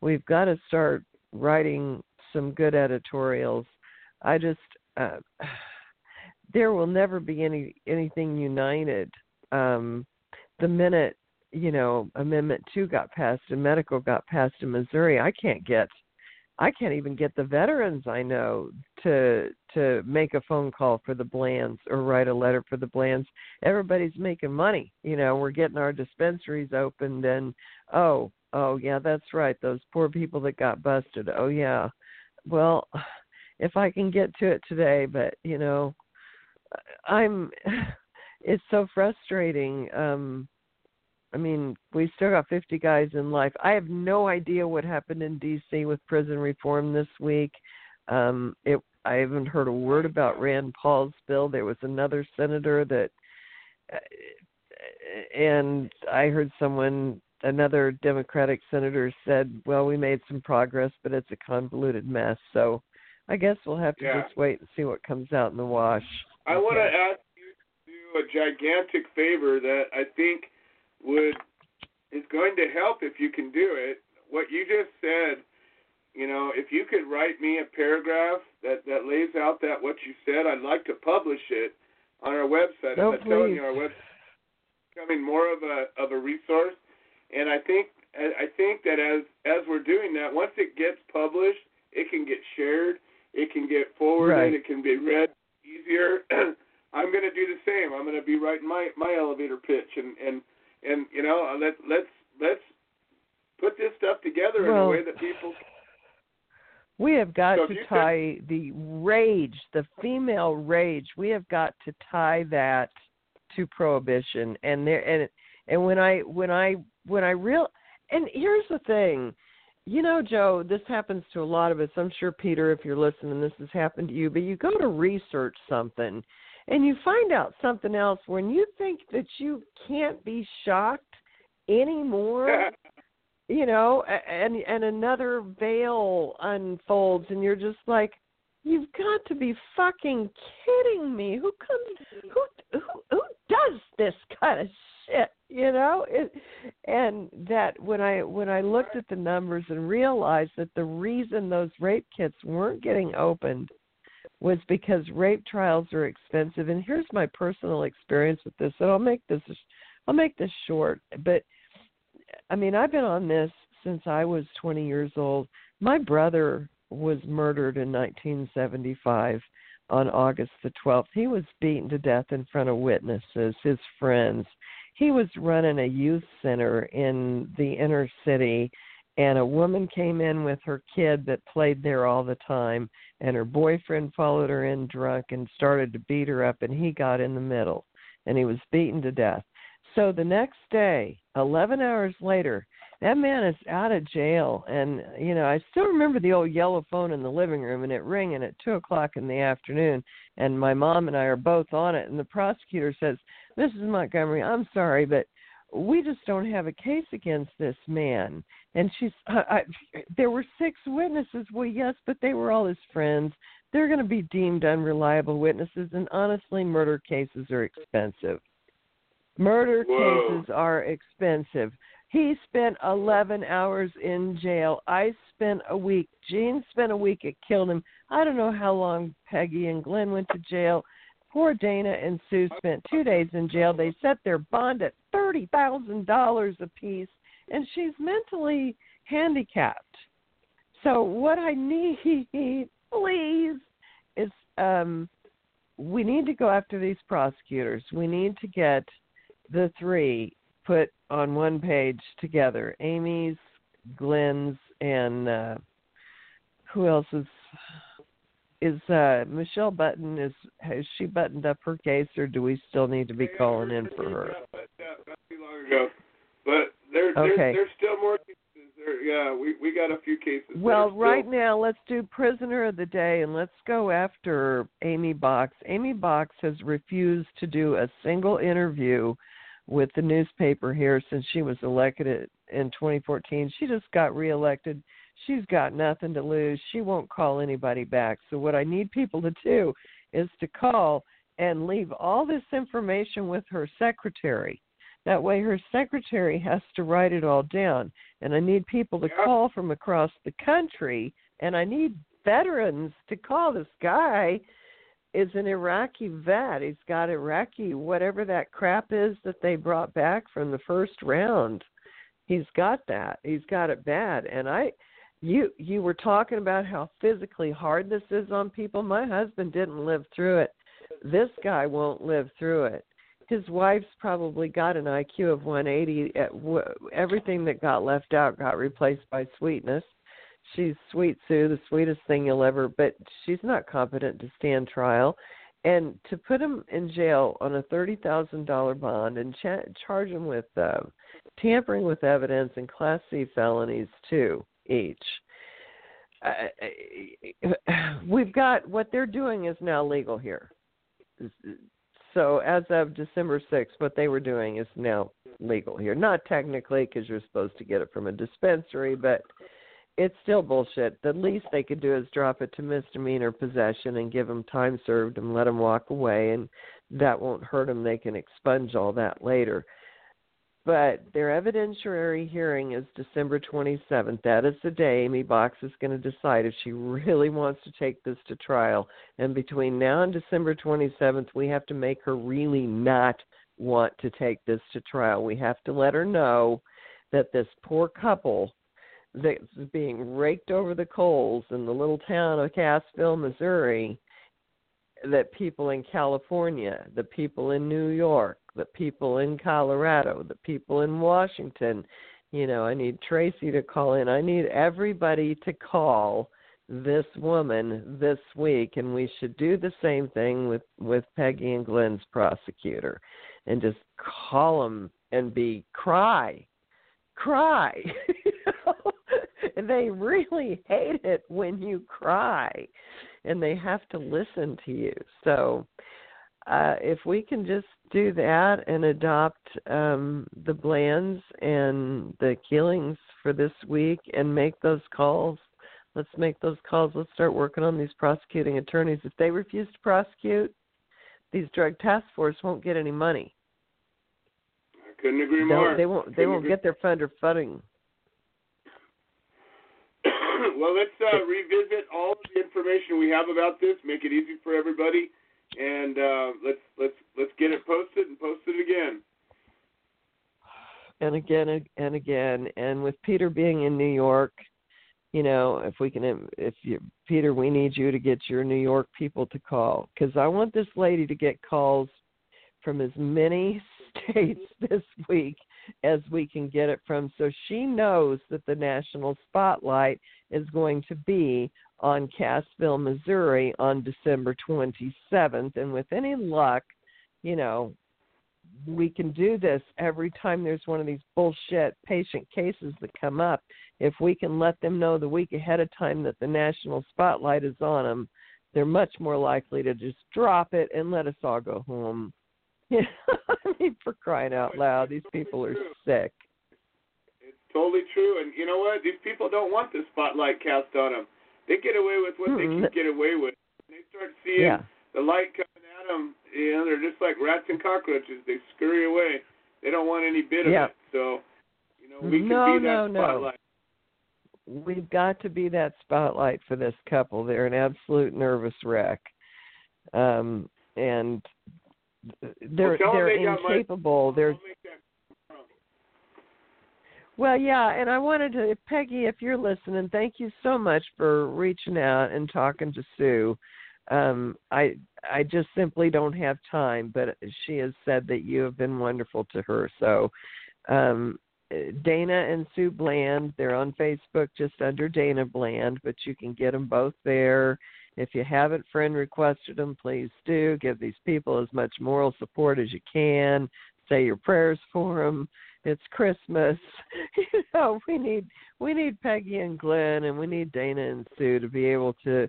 We've got to start writing some good editorials. I just uh, there will never be any anything united. Um, the minute you know Amendment Two got passed and medical got passed in Missouri, I can't get I can't even get the veterans I know to to make a phone call for the Blands or write a letter for the Blands. Everybody's making money. You know, we're getting our dispensaries opened and oh, oh yeah, that's right. Those poor people that got busted. Oh yeah. Well, if I can get to it today, but you know, I'm it's so frustrating. Um I mean, we still got 50 guys in life. I have no idea what happened in D.C. with prison reform this week. Um, it, I haven't heard a word about Rand Paul's bill. There was another senator that, uh, and I heard someone, another Democratic senator said, "Well, we made some progress, but it's a convoluted mess." So, I guess we'll have to Yeah. just wait and see what comes out in the wash. I want to ask you to do a gigantic favor that I think would is going to help if you can do it. What you just said, you know, if you could write me a paragraph that that lays out that what you said, I'd like to publish it on our website. As I'm telling you, our website is becoming more of a of a resource, and I think I I think that as as we're doing that, once it gets published, it can get shared, it can get forwarded, Right. it can be read easier. I'm going to do the same. I'm going to be writing my my elevator pitch, and and and you know, uh, let let's let's put this stuff together in a way that people. We have got So to could- tie the rage, the female rage. We have got to tie that to prohibition. And there, and and when I when I when I real and here's the thing, you know, Joe, this happens to a lot of us. I'm sure, Peter, if you're listening, this has happened to you. But you go to research something, and you find out something else when you think that you can't be shocked anymore. you know, and and another veil unfolds, and you're just like, you've got to be fucking kidding me. Who comes? Who who who does this kind of shit? You know, it, and that when I when I looked at the numbers and realized that the reason those rape kits weren't getting opened was because rape trials are expensive. And here's my personal experience with this, and I'll make this I'll make this short, but I mean, I've been on this since I was 20 years old. My brother was murdered in 1975 on August the 12th. He was beaten to death in front of witnesses, his friends. He was running a youth center in the inner city, and a woman came in with her kid that played there all the time, and her boyfriend followed her in drunk and started to beat her up, and he got in the middle, and he was beaten to death. So the next day, 11 hours later, that man is out of jail. And, you know, I still remember the old yellow phone in the living room and it ringing at 2 o'clock in the afternoon. And my mom and I are both on it. And the prosecutor says, Mrs. Montgomery, I'm sorry, but we just don't have a case against this man. And she's, I, I, there were six witnesses. Well, yes, but they were all his friends. They're going to be deemed unreliable witnesses. And honestly, murder cases are expensive. Murder Whoa. cases are expensive. He spent 11 hours in jail. I spent a week. Gene spent a week. It killed him. I don't know how long Peggy and Glenn went to jail. Poor Dana and Sue spent two days in jail. They set their bond at thirty thousand dollars apiece, and she's mentally handicapped. So what I need, please, is um, we need to go after these prosecutors. We need to get the three put on one page together. Amy's, Glenn's, and uh, who else is is uh Michelle Button is has she buttoned up her case or do we still need to be calling in for her? But not too long ago. But there, Okay. there's, there's still more cases. There, yeah, we we got a few cases. Well, There's right now let's do prisoner of the day and let's go after Amy Boxx. Amy Boxx has refused to do a single interview with the newspaper here since she was elected in 2014. She just got reelected. She's got nothing to lose. She won't call anybody back. So what I need people to do is to call and leave all this information with her secretary. That way her secretary has to write it all down. And I need people to call from across the country and I need veterans to call this guy is an Iraqi vet. He's got Iraqi whatever that crap is that they brought back from the first round. He's got that. He's got it bad. And I you you were talking about how physically hard this is on people. My husband didn't live through it. This guy won't live through it. His wife's probably got an IQ of 180. At w- everything that got left out got replaced by sweetness. She's sweet Sue, the sweetest thing you'll ever. But she's not competent to stand trial. And to put him in jail on a thirty thousand dollar bond and cha- charge him with uh, tampering with evidence and Class C felonies too each. Uh, we've got what they're doing is now legal here. So as of December 6th, what they were doing is now legal here. Not technically because you're supposed to get it from a dispensary, but it's still bullshit. The least they could do is drop it to misdemeanor possession and give them time served and let them walk away, and that won't hurt them. They can expunge all that later but their evidentiary hearing is December 27th. That is the day Amy Boxx is going to decide if she really wants to take this to trial. And between now and December 27th, we have to make her really not want to take this to trial. We have to let her know that this poor couple that's being raked over the coals in the little town of Cassville, Missouri, that people in California, the people in New York, the people in Colorado, the people in Washington. You know, I need Tracy to call in. I need everybody to call this woman this week and we should do the same thing with with Peggy and Glenn's prosecutor and just call them and be cry cry they really hate it when you cry and they have to listen to you. So uh if we can just do that and adopt um the blands and the Keelings for this week and make those calls let's make those calls let's start working on these prosecuting attorneys if they refuse to prosecute these drug task force won't get any money I couldn't agree They'll- more. they won't they Couldn't won't agree- get their funder funding well, let's uh, revisit all the information we have about this. Make it easy for everybody, and uh, let's let's let's get it posted and post it again. and again and again. And with peter being in new york you know if we can if you peter we need you to get your new york people to call. Because i want this lady to get calls from as many states this week as we can get it from. So she knows that the national spotlight is going to be on cassville missouri on december 27th and with any luck you know we can do this every time there's one of these bullshit patient cases that come up. If we can let them know the week ahead of time that the national spotlight is on them, they're much more likely to just drop it and let us all go home. Yeah, I mean, for crying out loud, these people are sick. It's totally true, and you know what? These people don't want the spotlight cast on them. They get away with what they Mm-mm. can get away with. When they start seeing Yeah. the light coming at them, you know, they're just like rats and cockroaches. They scurry away. They don't want any bit of Yeah. it. So, you know, we can No, be that no, no. spotlight. We've got to be that spotlight for this couple. They're an absolute nervous wreck. Um and they're tell 'em they're they incapable. They're Well, yeah, and I wanted to, Peggy, if you're listening, thank you so much for reaching out and talking to Sue. Um, I I just simply don't have time, but she has said that you have been wonderful to her. So, um, Dana and Sue Bland, they're on Facebook just under Dana Bland, but you can get them both there. If you haven't friend requested them, please do. Give these people as much moral support as you can. Say your prayers for them it's Christmas. you know, we need we need Peggy and Glenn and we need Dana and Sue to be able to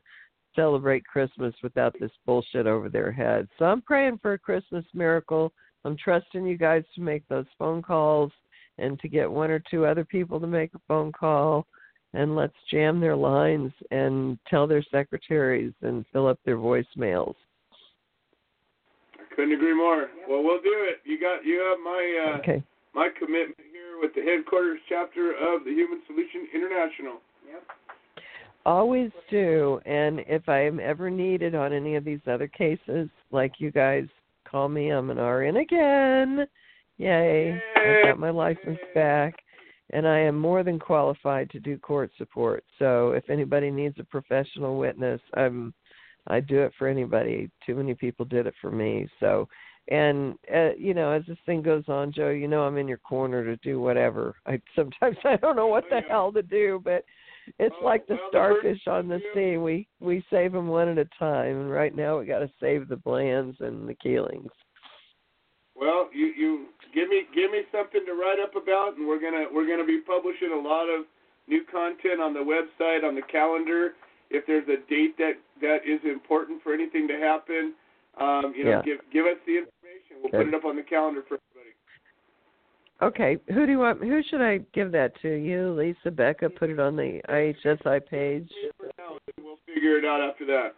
celebrate Christmas without this bullshit over their heads. So I'm praying for a Christmas miracle. I'm trusting you guys to make those phone calls and to get one or two other people to make a phone call and let's jam their lines and tell their secretaries and fill up their voicemails. I couldn't agree more. Well, we'll do it. You got you have my uh, Okay. My commitment here with the headquarters chapter of the Human Solution International. Yep. Always do. And if I am ever needed on any of these other cases, like you guys call me, I'm an RN again. Yay. I got my license back. And I am more than qualified to do court support. So if anybody needs a professional witness, I'm I do it for anybody. Too many people did it for me. So and uh, you know, as this thing goes on, Joe, you know I'm in your corner to do whatever. I sometimes I don't know what the hell to do, but it's like the starfish on the sea. We we save them one at a time, and right now we got to save the Blands and the Keelings. Well, you you give me give me something to write up about, and we're gonna we're gonna be publishing a lot of new content on the website on the calendar. If there's a date that that is important for anything to happen, um, you know, Yeah. give give us the information. We'll put it up on the calendar for everybody. Okay, who do you want? Who should I give that to? You, Lisa, Becca? Put it on the THSI page. For now, and we'll figure it out after that.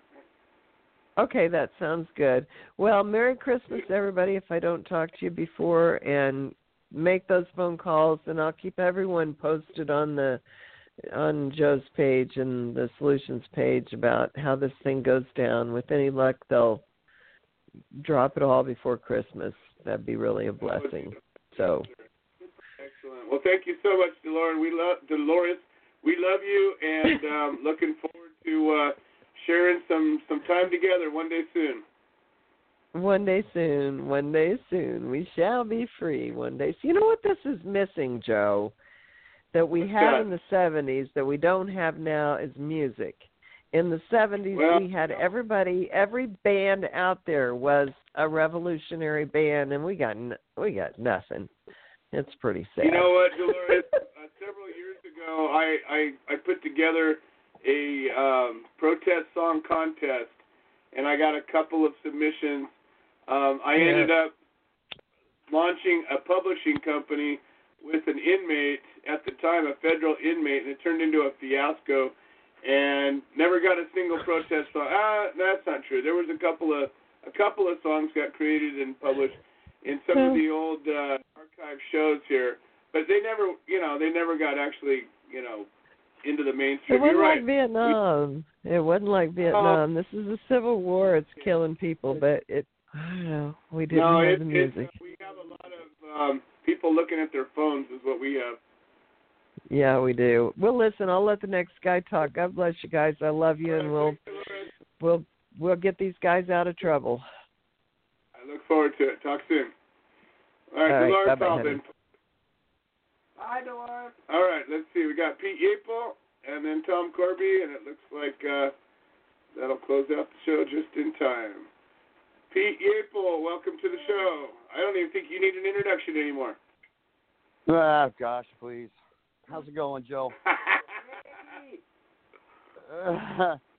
Okay, that sounds good. Well, Merry Christmas, everybody. If I don't talk to you before, and make those phone calls, and I'll keep everyone posted on the on Joe's page and the solutions page about how this thing goes down. With any luck, they'll drop it all before Christmas. That'd be really a blessing. So, Excellent. Well, thank you so much, Dolores. We love Dolores. We love you, and um, looking forward to uh, sharing some some time together one day soon. one day soon, one day soon, we shall be free. One day. So you know what this is missing, Joe? That we What's had that? in the '70s that we don't have now is music. In the '70s, Well- we had everybody, every band out there was a revolutionary band, and we got n- we got nothing. It's pretty sad. You know what, Dolores? uh, several years ago, I, I I put together a um, protest song contest, and I got a couple of submissions. Um, I Yeah. ended up launching a publishing company with an inmate at the time, a federal inmate, and it turned into a fiasco. And never got a single protest song. Ah, that's not true. There was a couple of a couple of songs got created and published in some of the old uh, archive shows here, but they never, you know, they never got actually, you know, into the mainstream. It wasn't right. like Vietnam. It wasn't like Vietnam. this is a civil war. It's killing people, but it. I don't know. We didn't no, have it, the music. we have a lot of um, people looking at their phones, is what we have. Yeah, we do. Well, listen. I'll let the next guy talk. God bless you guys. I love you, and we'll we'll we'll get these guys out of trouble. I look forward to it. Talk soon. All right, All right, Dolores bye-bye, Alden. honey. Hi, Dolores. All right, let's see. We got Pete Yapel and then Tom Corby, and it looks like uh, that'll close out the show just in time. Pete Yapel, welcome to the show. I don't even think you need an introduction anymore. Ah, gosh, please. How's it going, Joe? Uh,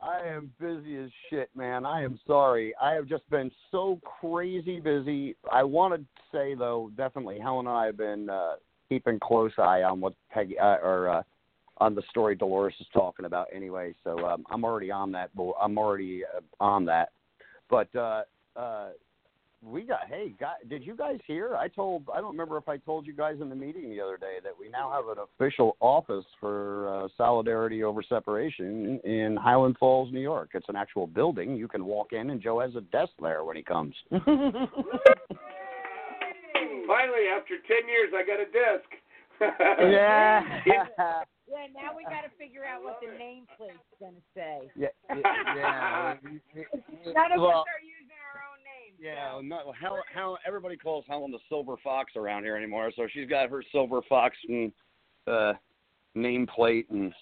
I am busy as shit, man. I am sorry. I have just been so crazy busy. I want to say though, definitely, Helen and I have been uh, keeping close eye on what Peggy uh, or uh, on the story Dolores is talking about. Anyway, so um, I'm already on that. bo- I'm already uh, on that. But uh, uh, we got hey guy, did you guys hear i told i don't remember if i told you guys in the meeting the other day that we now have an official office for uh, solidarity over separation in highland falls new york it's an actual building you can walk in and joe has a desk there when he comes Finally, after 10 years, I got a desk. yeah Yeah, now we got to figure out what the nameplate's going to say. yeah yeah None of Well- us are using our own names. Yeah, no, how Helen, everybody calls Helen the Silver Fox around here anymore. So she's got her Silver Fox and uh, nameplate, and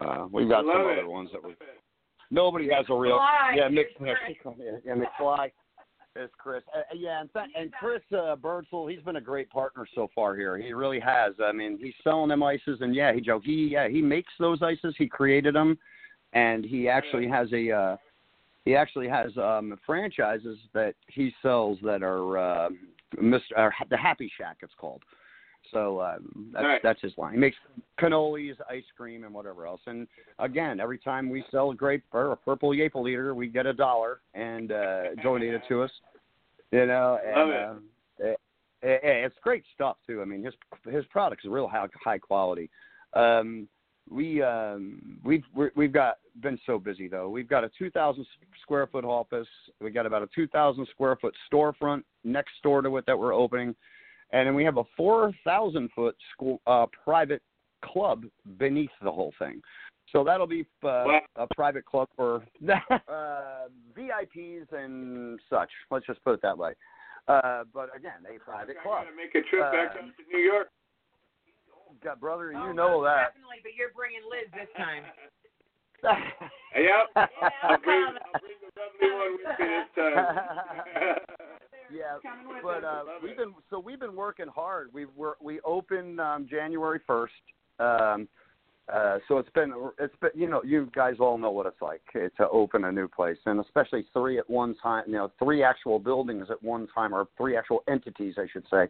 uh, we've got some love other ones that we. Nobody has a real. McFly. Yeah, Mick. It's Yeah, yeah, McFly. It's Chris. Uh, yeah, and, th- and Chris uh, Birdsell, he's been a great partner so far here. He really has. I mean, he's selling them ices, and yeah, he Joe, he yeah, he makes those ices. He created them, and he actually has a. Uh, he actually has um, franchises that he sells that are uh, Mr. Uh, the Happy Shack. It's called. So um, that's Right. that's his line. He makes cannolis, ice cream, and whatever else. And again, every time we sell a grape or a purple Yaple Eater, we get a dollar and uh, donate it to us. You know, and Love uh, it, it, it's great stuff too. I mean, his his products are real high, high quality. Um, we um, we've we're, we've got been so busy though. We've got a 2,000 square foot office. We got about a 2,000 square foot storefront next door to it that we're opening, and then we have a 4,000 foot school uh, private club beneath the whole thing. So that'll be uh, a private club for uh, VIPs and such. Let's just put it that way. Uh, but again, a private I club. make a trip back Uh, up to New York. God, brother, Oh, you know that. Definitely, but you're bringing Liz this time. Yep. I'll bring, I'll bring the lovely one with me this time. yeah, but uh, we've been so we've been working hard. We were we opened um, January first. Um, uh, so it's been it's been you know you guys all know what it's like eh, to open a new place and especially three at one time you know three actual buildings at one time or three actual entities I should say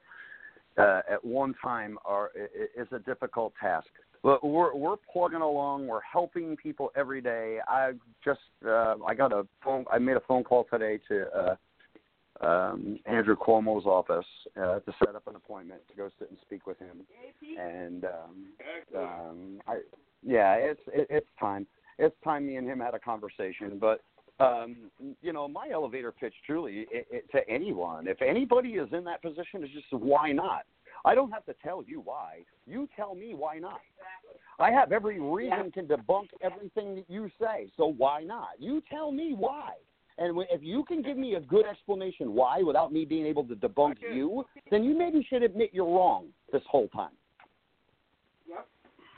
uh, at one time are is a difficult task. But we're we're plugging along. We're helping people every day. I just uh, I got a phone. I made a phone call today to uh, um, Andrew Cuomo's office uh, to set up an appointment to go sit and speak with him. And um, um, I yeah, it's it, it's time. It's time me and him had a conversation. But um, you know, my elevator pitch truly it, it, to anyone, if anybody is in that position, is just why not? I don't have to tell you why. You tell me why not. I have every reason to debunk everything that you say, so why not? You tell me why. And if you can give me a good explanation why without me being able to debunk you, then you maybe should admit you're wrong this whole time. Yep.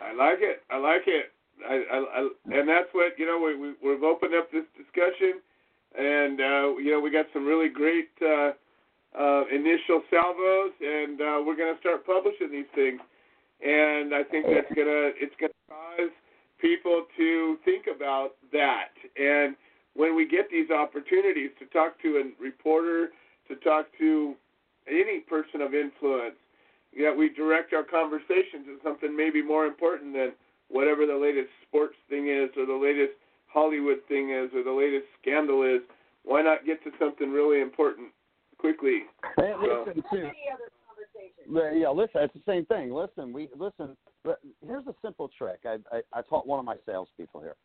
I like it. I like it. I, I, I and that's what you know. We, we we've opened up this discussion, and uh, you know we got some really great uh, uh, initial salvos, and uh, we're going to start publishing these things. And I think that's gonna it's gonna cause people to think about that. And when we get these opportunities to talk to a reporter, to talk to any person of influence, that we direct our conversations to something maybe more important than whatever the latest sports thing is or the latest Hollywood thing is or the latest scandal is. Why not get to something really important quickly? Hey, So- listen, too. Yeah, yeah, listen, it's the same thing. Listen, we listen. but Here's a simple trick. I I, I taught one of my salespeople here.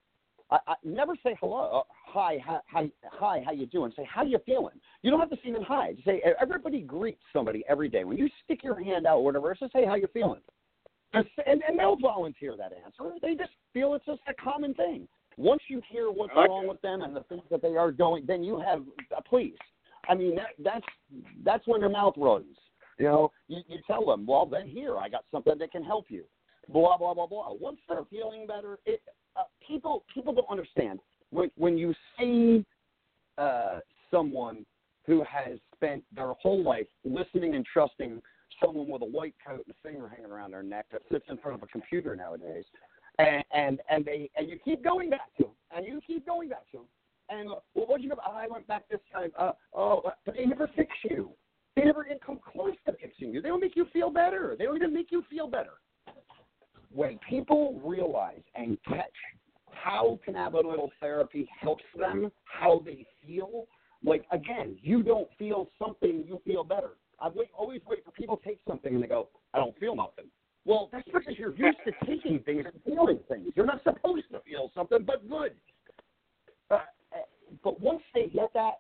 I, I never say hello, uh, hi, hi, hi, hi, how you doing? Say how you feeling. You don't have to say even hi. Just say everybody greets somebody every day. When you stick your hand out, or whatever, just say how you feeling. And, and they'll volunteer that answer. They just feel it's just a common thing. Once you hear what's Okay. wrong with them and the things that they are going, then you have uh, please. I mean that, that's that's when your mouth runs. You know, you, you tell them, well, then here I got something that can help you. Blah blah blah blah. Once they're feeling better, it, uh, people people don't understand when when you see uh, someone who has spent their whole life listening and trusting someone with a white coat and a finger hanging around their neck that sits in front of a computer nowadays, and and, and they and you keep going back to them, and you keep going back to them, and uh, well, what you go? I went back this time. Uh, oh, but they never fix you. They never even come close to fixing you. They don't make you feel better. They don't even make you feel better. When people realize and catch how cannabinoid therapy helps them, how they feel, like again, you don't feel something, you feel better. I wait, always wait for people to take something and they go, I don't feel nothing. Well, that's because you're used to taking things and feeling things. You're not supposed to feel something, but good. Uh, but once they get that,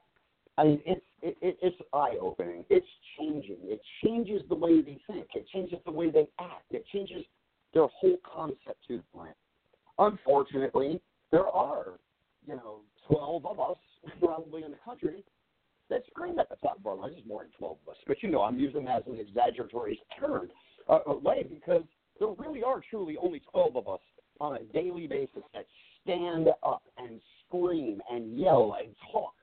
I mean, it's it, it, it's eye opening. It's changing. It changes the way they think. It changes the way they act. It changes their whole concept to the plant. Unfortunately, there are, you know, twelve of us probably in the country that scream at the top of our lungs. There's more than twelve of us, but you know, I'm using that as an exaggeratory term uh, uh, way because there really are truly only twelve of us on a daily basis that stand up and scream and yell and talk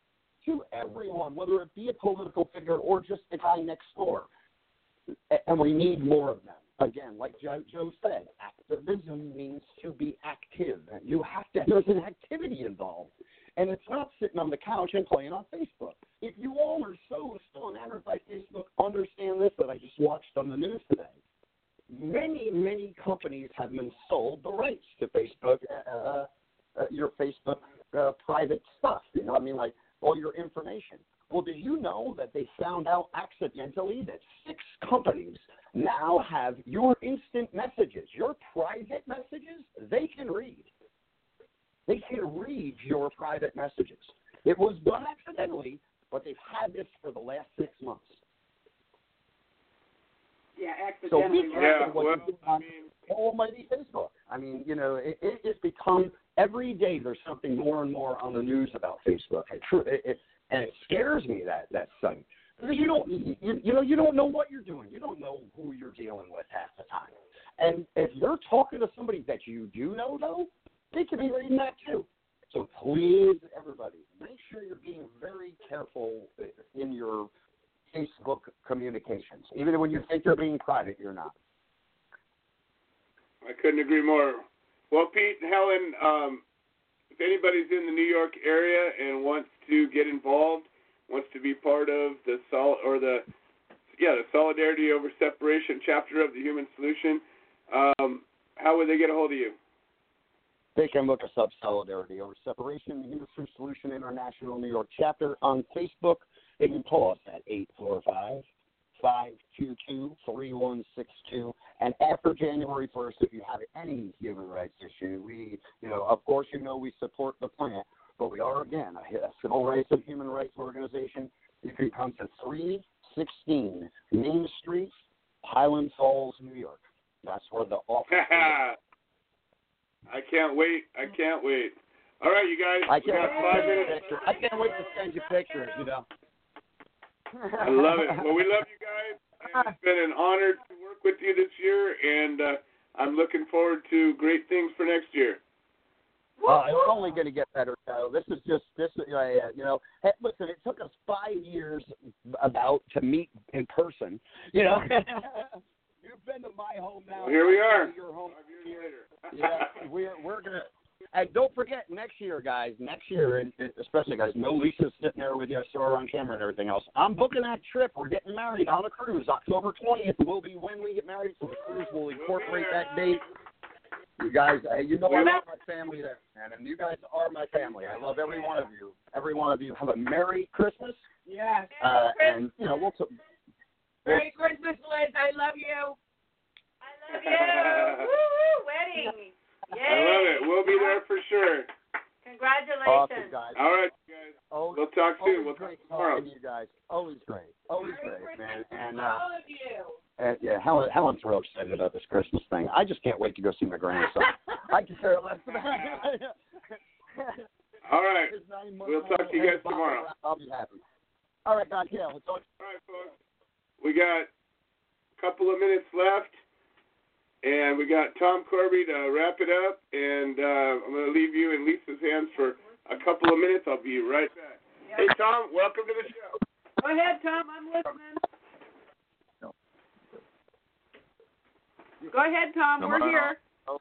to everyone, whether it be a political figure or just the guy next door. And we need more of them. Again, like Joe, Joe said, activism means to be active. You have to, there's an activity involved. And it's not sitting on the couch and playing on Facebook. If you all are so still enamored by Facebook, understand this that I just watched on the news today. Many, many companies have been sold the rights to Facebook, uh, uh, your Facebook uh, private stuff. You know, I mean, like all your information. Well, did you know that they found out accidentally that six companies now have your instant messages, your private messages, they can read. They can read your private messages. It was done accidentally, but they've had this for the last six months. Yeah, accidentally. be right? careful what you do on almighty Facebook. I mean, you know, it, it, it's become every day there's something more and more on the news about Facebook. It, it, it, and it scares me that that site because you don't you, you know you don't know what you're doing. You don't know who you're dealing with half the time. And if you're talking to somebody that you do know, though, they could be reading that too. So please, everybody, make sure you're being very careful in your Facebook communications. Even when you think you're being private, you're not. I couldn't agree more. Well, Pete and Helen, um, if anybody's in the New York area and wants to get involved, wants to be part of the sol or the yeah the Solidarity Over Separation chapter of the Human Solution, um, how would they get a hold of you? They can look us up, Solidarity Over Separation, the Food Solution International New York chapter on Facebook. They can call us at 845 522 3162. And after January 1st, if you have any human rights issue, we, you know, of course, you know we support the plant, but we are, again, a, civil rights and human rights organization. You can come to 316 Main Street, Highland Falls, New York. That's where the office. I can't wait. I can't wait. All right, you guys. I can't, got five minutes. I can't wait to send you pictures, you know. I love it. Well, we love you guys. And it's been an honor to work with you this year, and uh, I'm looking forward to great things for next year. Uh, it's only going to get better. Though. this is just this. Uh, you know, hey, listen. It took us five years about to meet in person. You know, you've been to my home now. Well, here we are. Your home. Five years later. yeah, we're we're gonna. And don't forget next year, guys. Next year, and especially guys. No Lisa's sitting there with you. I saw her on camera and everything else. I'm booking that trip. We're getting married on a cruise. October 20th will be when we get married. So the cruise will incorporate that date. You guys, you know I love my family there, man, and you guys are my family. I love every one of you. Every one of you. Have a Merry Christmas. Yes. Uh, and you know we'll. T- Merry Christmas, Liz. I love you. I love you. Woo! Wedding. Yay. I love it. We'll be there for sure. Congratulations. Awesome, guys. All right, guys. Always, We'll talk soon. We'll talk tomorrow. to you guys. Always great. Always great, man. And uh, All of you. and yeah, Helen, Helen's real excited about this Christmas thing. I just can't wait to go see my grandson. I can care less about All right. His nine month We'll talk to you guys tomorrow. I'll be happy. All right, guys. Yeah, let's talk. All right, folks. We got a couple of minutes left, and we got Tom Corby to wrap it up. And uh, I'm going to leave you in Lisa's hands for a couple of minutes. I'll be right back. Hey, Tom, welcome to the show. Go ahead, Tom. I'm listening. Go ahead, Tom. Am We're I here. on?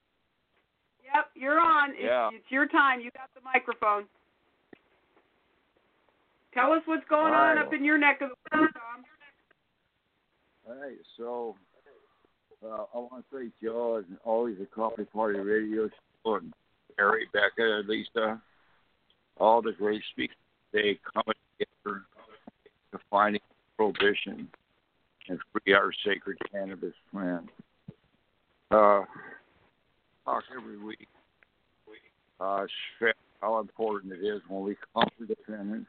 Yep, you're on. It's, Yeah. it's your time. You got the microphone. Tell us what's going All on up in your neck of the woods, Tom. Hey, so uh, I want to thank Joe and always the Coffee Party Radio Show and Mary, Becca, Lisa, all the great speakers today coming together to find prohibition and free our sacred cannabis plant. Uh, talk every week. Uh, how important it is when we come to defendants,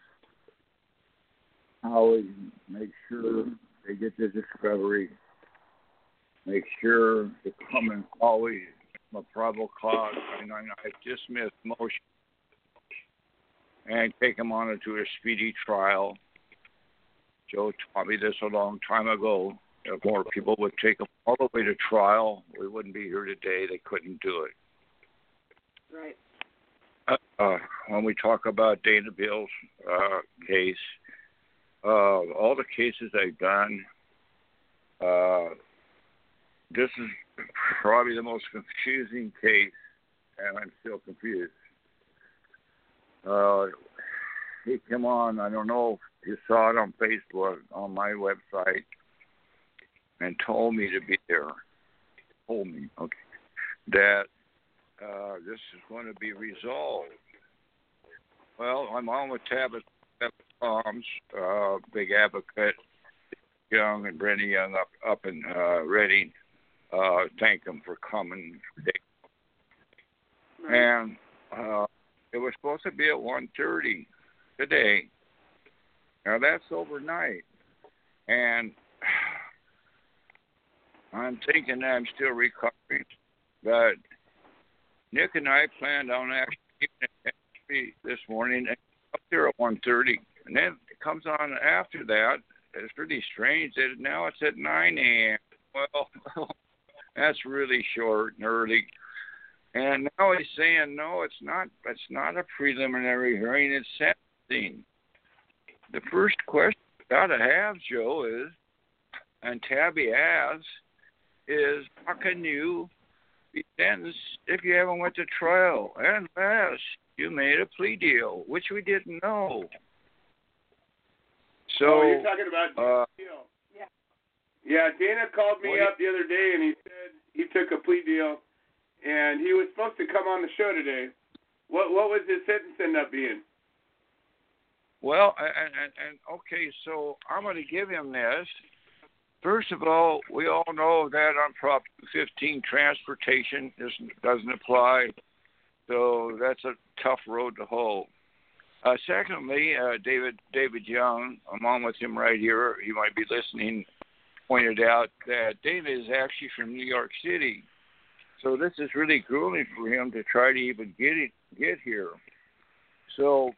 how we make sure they get the discovery, make sure to come and always a probable cause, and I I dismiss motion, and take them on into a speedy trial. Joe taught me this a long time ago. If more people would take them all the way to trial, we wouldn't be here today. They couldn't do it. Right. Uh, uh, when we talk about Dana Beal's uh, case, uh, all the cases I've done, uh, this is probably the most confusing case, and I'm still confused. Uh, he came on, I don't know if you saw it on Facebook, on my website, and told me to be there. Told me, okay, that uh, this is going to be resolved. Well, I'm on with Tabitha Palms, uh, big advocate, Young and Brenda Young up up in uh, Reading. Uh, thank them for coming. And uh, it was supposed to be at one thirty today. Now that's overnight, and I'm thinking that I'm still recovering, but Nick and I planned on actually giving it to me this morning up there at one thirty, and then it comes on after that. It's pretty strange that now it's at nine a.m. Well, that's really short and early. And now he's saying no, it's not. It's not a preliminary hearing. It's sentencing. The first question you gotta have, Joe, is, and Tabby asks, is how can you be sentenced if you haven't went to trial unless you made a plea deal, which we didn't know. So oh, you're talking about uh, deal. Yeah. Yeah, Dana called me Well, up the other day and he said he took a plea deal and he was supposed to come on the show today. What what was his sentence end up being? Well, and, and, and okay, so I'm going to give him this. First of all, we all know that on Prop 15, transportation doesn't, doesn't apply, so that's a tough road to hoe. Uh, secondly, uh, David David Young, I'm on with him right here. He might be listening. Pointed out that David is actually from New York City, so this is really grueling for him to try to even get it, get here. So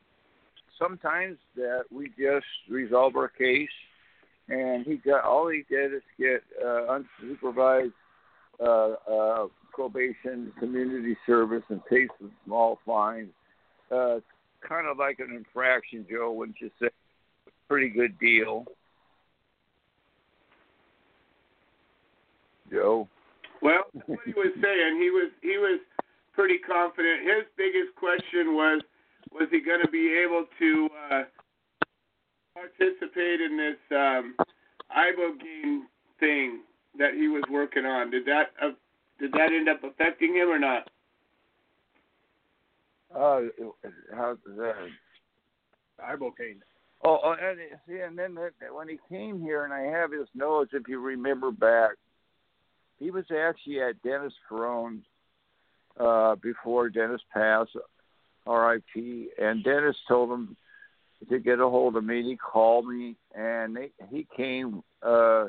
sometimes that we just resolve our case, and he got all he did is get uh, unsupervised uh, uh, probation, community service, and pays some small fines. Uh, kind of like an infraction, Joe, wouldn't you say? Pretty good deal. Joe. Well, what he was saying, he was he was pretty confident. His biggest question was, was he going to be able to uh, participate in this um, ibogaine thing that he was working on? Did that uh, did that end up affecting him or not? Uh, how's that? Ibogaine. Oh, oh, and see, and then that, when he came here, and I have his notes, if you remember back, he was actually at Dennis Peron's uh, before Dennis passed, R.I.P. And Dennis told him to get a hold of me. He called me, and they, he came uh,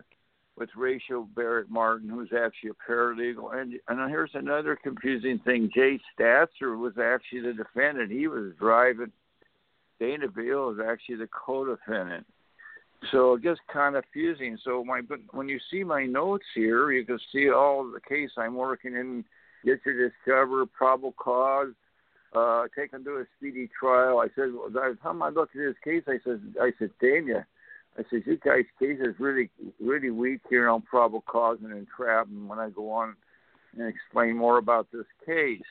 with Rachel Barrett Martin, who's actually a paralegal. And and here's another confusing thing: Jay Statzer was actually the defendant. He was driving. Dana Beal is actually the co-defendant. So it gets kind of confusing. So my when you see my notes here, you can see all the case I'm working in. Get to discover probable cause, uh, take him to a speedy trial. I said, well, by the time I at this case, I said, I said, Dana, I said, you guys' case is really, really weak here on probable cause and entrapment. When I go on and explain more about this case.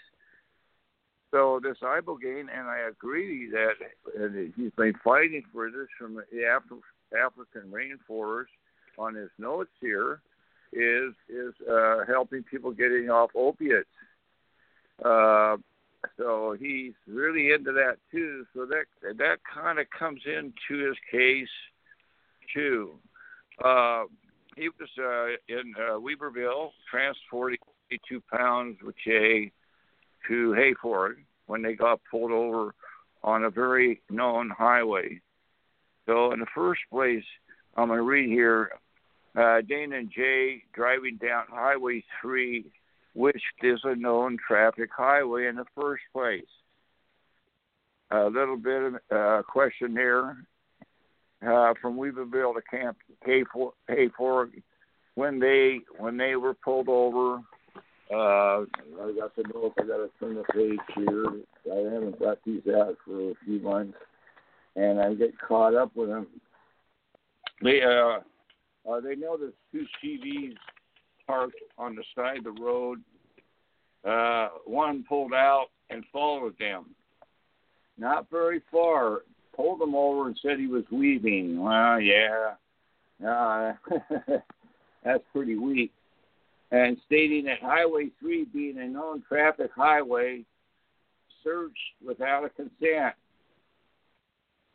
So this ibogaine, and I agree that uh, he's been fighting for this from the Af- African rainforest. On his notes here, is is uh, helping people getting off opiates. Uh, so he's really into that too. So that that kind of comes into his case too. Uh, he was uh, in uh, Weaverville transporting 82 pounds with Jay to Hayfork when they got pulled over on a very known highway. So in the first place, I'm going to read here uh, and Jay driving down Highway 3, which is a known traffic highway in the first place. A little bit of uh, questionnaire uh, from Weaverville to Camp Hayfork, Hayfork when they when they were pulled over. Uh, I got the note. I got to turn the page here. I haven't got these out for a few months, and I get caught up with them. They uh, uh, they know there's two TVs parked on the side of the road. Uh, one pulled out and followed them. Not very far. Pulled them over and said he was weaving. Well, yeah. Uh, that's pretty weak. And stating that Highway 3 being a known traffic highway, searched without a consent.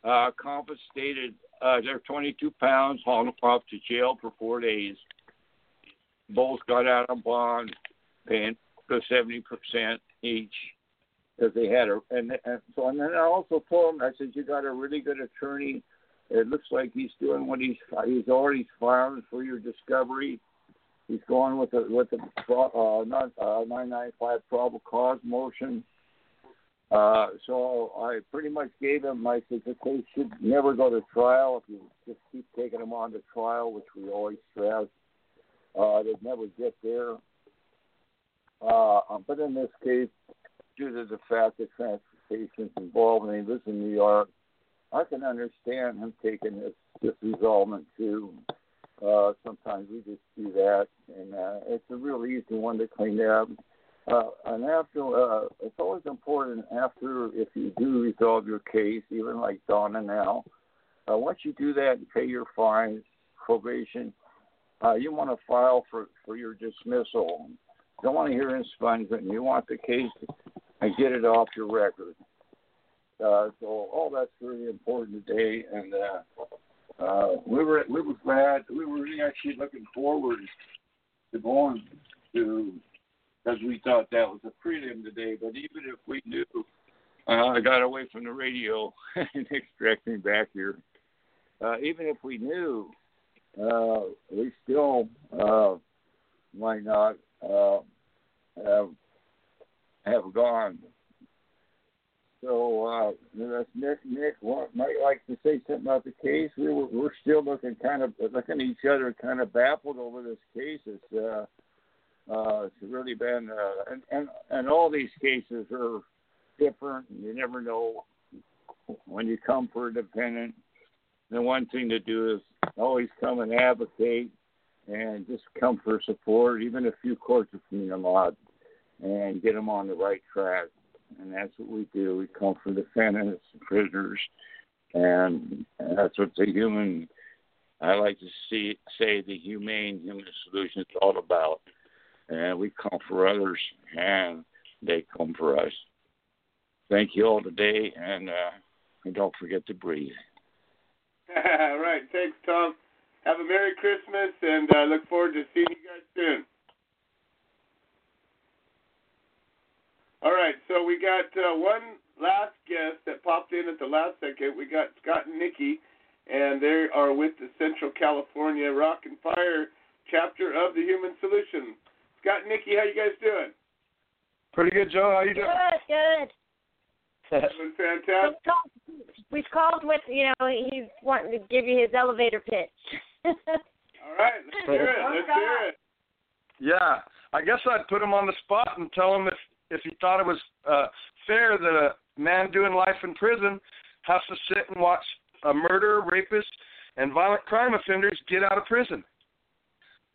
Uh, Compass stated uh, they're 22 pounds, hauled them off to jail for four days. Both got out on bond, paying the 70% each because they had a and, and so and then I also told him I said you got a really good attorney. It looks like he's doing what he's he's already filing for your discovery. He's going with the with the uh, not uh, 995 probable cause motion. Uh, so I pretty much gave him my said the case should never go to trial if you just keep taking them on to trial, which we always stress. Uh, they'd never get there. Uh, but in this case, due to the fact that transportation's involved and he lives in New York, I can understand him taking this this resolvement too. Uh, sometimes we just do that, and uh, it's a real easy one to clean up. Uh, and after, uh, it's always important after if you do resolve your case, even like Donna now. Uh, once you do that and pay your fines, probation, uh, you want to file for for your dismissal. You don't want to hear expungement. You want the case and get it off your record. Uh, so all that's really important today, and uh, uh, we were we were glad we were really actually looking forward to going to because we thought that was a prelim today. But even if we knew, uh, I got away from the radio and extracting back here. Uh, even if we knew, uh, we still uh, might not uh, have have gone. So uh, Nick. Nick might like to say something about the case. We were, we're still looking kind of looking at each other, kind of baffled over this case. It's uh, Uh, it's really been, uh, and, and and all these cases are different. You never know when you come for a dependent. The one thing to do is always come and advocate, and just come for support, even if few courts are from them lot, and get them on the right track. And that's what we do. We come for defendants and prisoners, and that's what the human. I like to see say the humane human solution is all about and we come for others, and they come for us. Thank you all today, and, uh, and don't forget to breathe. All right. Thanks, Tom. Have a Merry Christmas, and uh, look forward to seeing you guys soon. All right. So we got uh, one last guest that popped in at the last second. We got Scott and Nikki, and they are with the Central California Rock and Fire chapter of the Human Solution. Scott and Nikki, how you guys doing? Pretty good, Joe. How you doing? Good, good. Doing fantastic. We've called, we've called with, you know, he's wanting to give you his elevator pitch. All right, let's hear it. Let's hear it. Yeah, I guess I'd put him on the spot and tell him if if he thought it was uh, fair that a man doing life in prison has to sit and watch a murderer, rapist, and violent crime offenders get out of prison.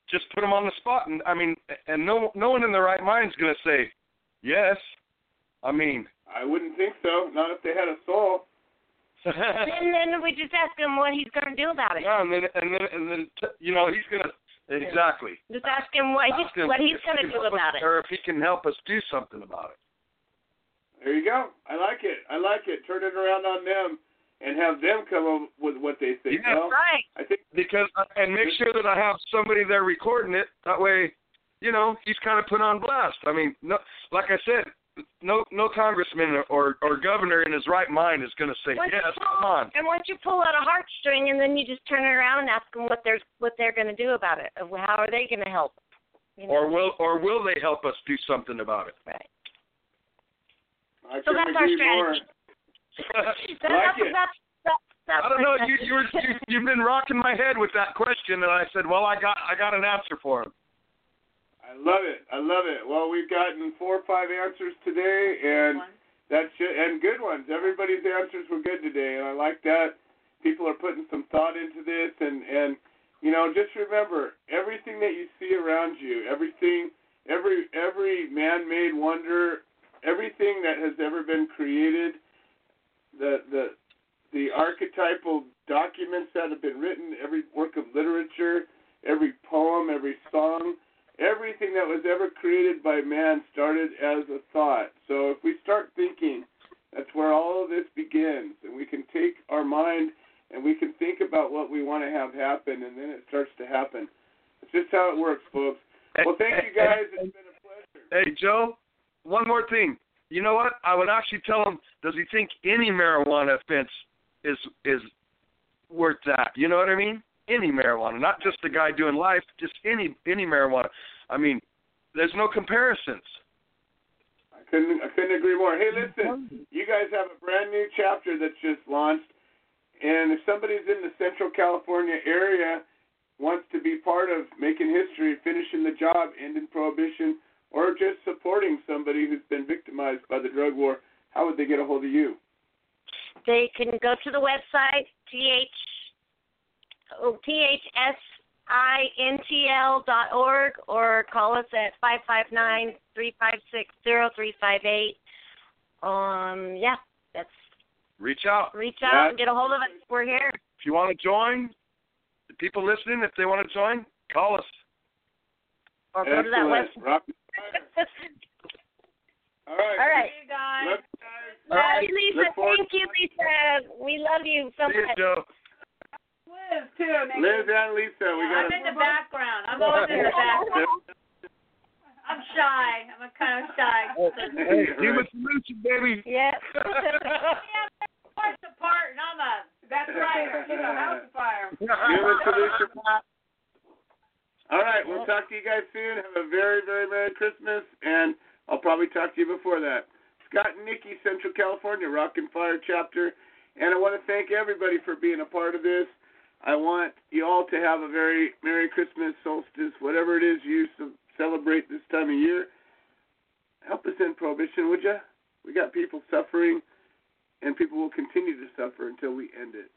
Just put him on the spot, and I mean, and no no one in their right mind is going to say yes. I mean, I wouldn't think so. Not if they had a soul. and then we just ask him what he's going to do about it. Yeah, and then and then and then t- you know he's gonna exactly. Just ask him what he's him what he's going to do about it. or if he can help us do something about it. There you go. I like it. I like it. Turn it around on them and have them come up with what they think. Yeah, well, right. I think because uh, and make sure that I have somebody there recording it. That way, you know, he's kind of put on blast. I mean, no, like I said, no no congressman or or governor in his right mind is going to say Once yes. pull- Come on. And once you pull out a heartstring, and then you just turn it around and ask them what they're what they're going to do about it. How are they going to help? You know? Or will or will they help us do something about it? Right. I So that's our strategy. more. strategy. That- like that's, it. that's, that's, that's I don't know. You you were you, you've been rocking my head with that question, and I said, well, I got I got an answer for him. I love it. I love it. Well, we've gotten four or five answers today, and that's ju- and good ones. Everybody's answers were good today, and I like that. People are putting some thought into this, and and you know, just remember everything that you see around you, everything, every every man-made wonder, everything that has ever been created, the the the archetypal documents that have been written, every work of literature, every poem, every song, everything that was ever created by man started as a thought. So if we start thinking, that's where all of this begins, and we can take our mind and we can think about what we want to have happen, and then it starts to happen. It's just how it works, folks. Well, thank you guys. It's been a pleasure. Hey Joe, one more thing. You know what? I would actually tell him. Does he think any marijuana offense is is worth that? You know what I mean? Any marijuana, not just the guy doing life, just any any marijuana. I mean, there's no comparisons. I couldn't I couldn't agree more. Hey, listen, you guys have a brand new chapter that's just launched, and if somebody's in the Central California area wants to be part of making history, finishing the job, ending prohibition, or just supporting somebody who's been victimized by the drug war, how would they get a hold of you? They can go to the website th oh, thsintl dot org or call us at five five nine three five six zero three five eight. Um, yeah, that's Reach out. reach out and get a hold of us. We're here. If you want to join, the people listening, if they want to join, call us. Or go to that website. Rock- All right. All right. you guys. Love Love you, Lisa. Thank you, Lisa. We love you so See you, much. Joe. Liz too. Nikki. Liz and Lisa, we got. I'm in the background. I'm always in the background. I'm shy. I'm a kind of shy. Hey, human solution, baby. Yeah. Parts apart, and I'm a that's right. You know, house fire. Human Solution. All right, we'll talk to you guys soon. Have a very, very Merry Christmas, and I'll probably talk to you before that. Scott and Nikki, Central California Rock and Fire chapter, and I want to thank everybody for being a part of this. I want you all to have a very Merry Christmas, solstice, whatever it is you ce- celebrate this time of year. Help us end prohibition, would you? We got people suffering, and people will continue to suffer until we end it.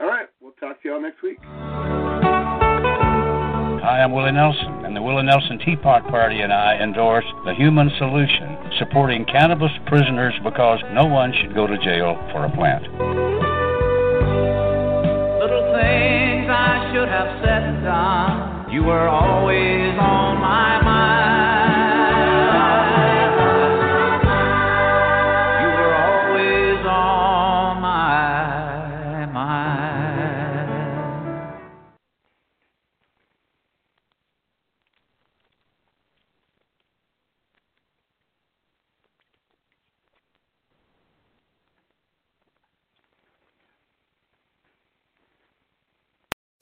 All right, we'll talk to y'all next week. Hi, I'm Willie Nelson, and the Willie Nelson Tea Pot Party and I endorse the Human Solution, supporting cannabis prisoners because no one should go to jail for a plant. Little things I should have said and done. You were always on my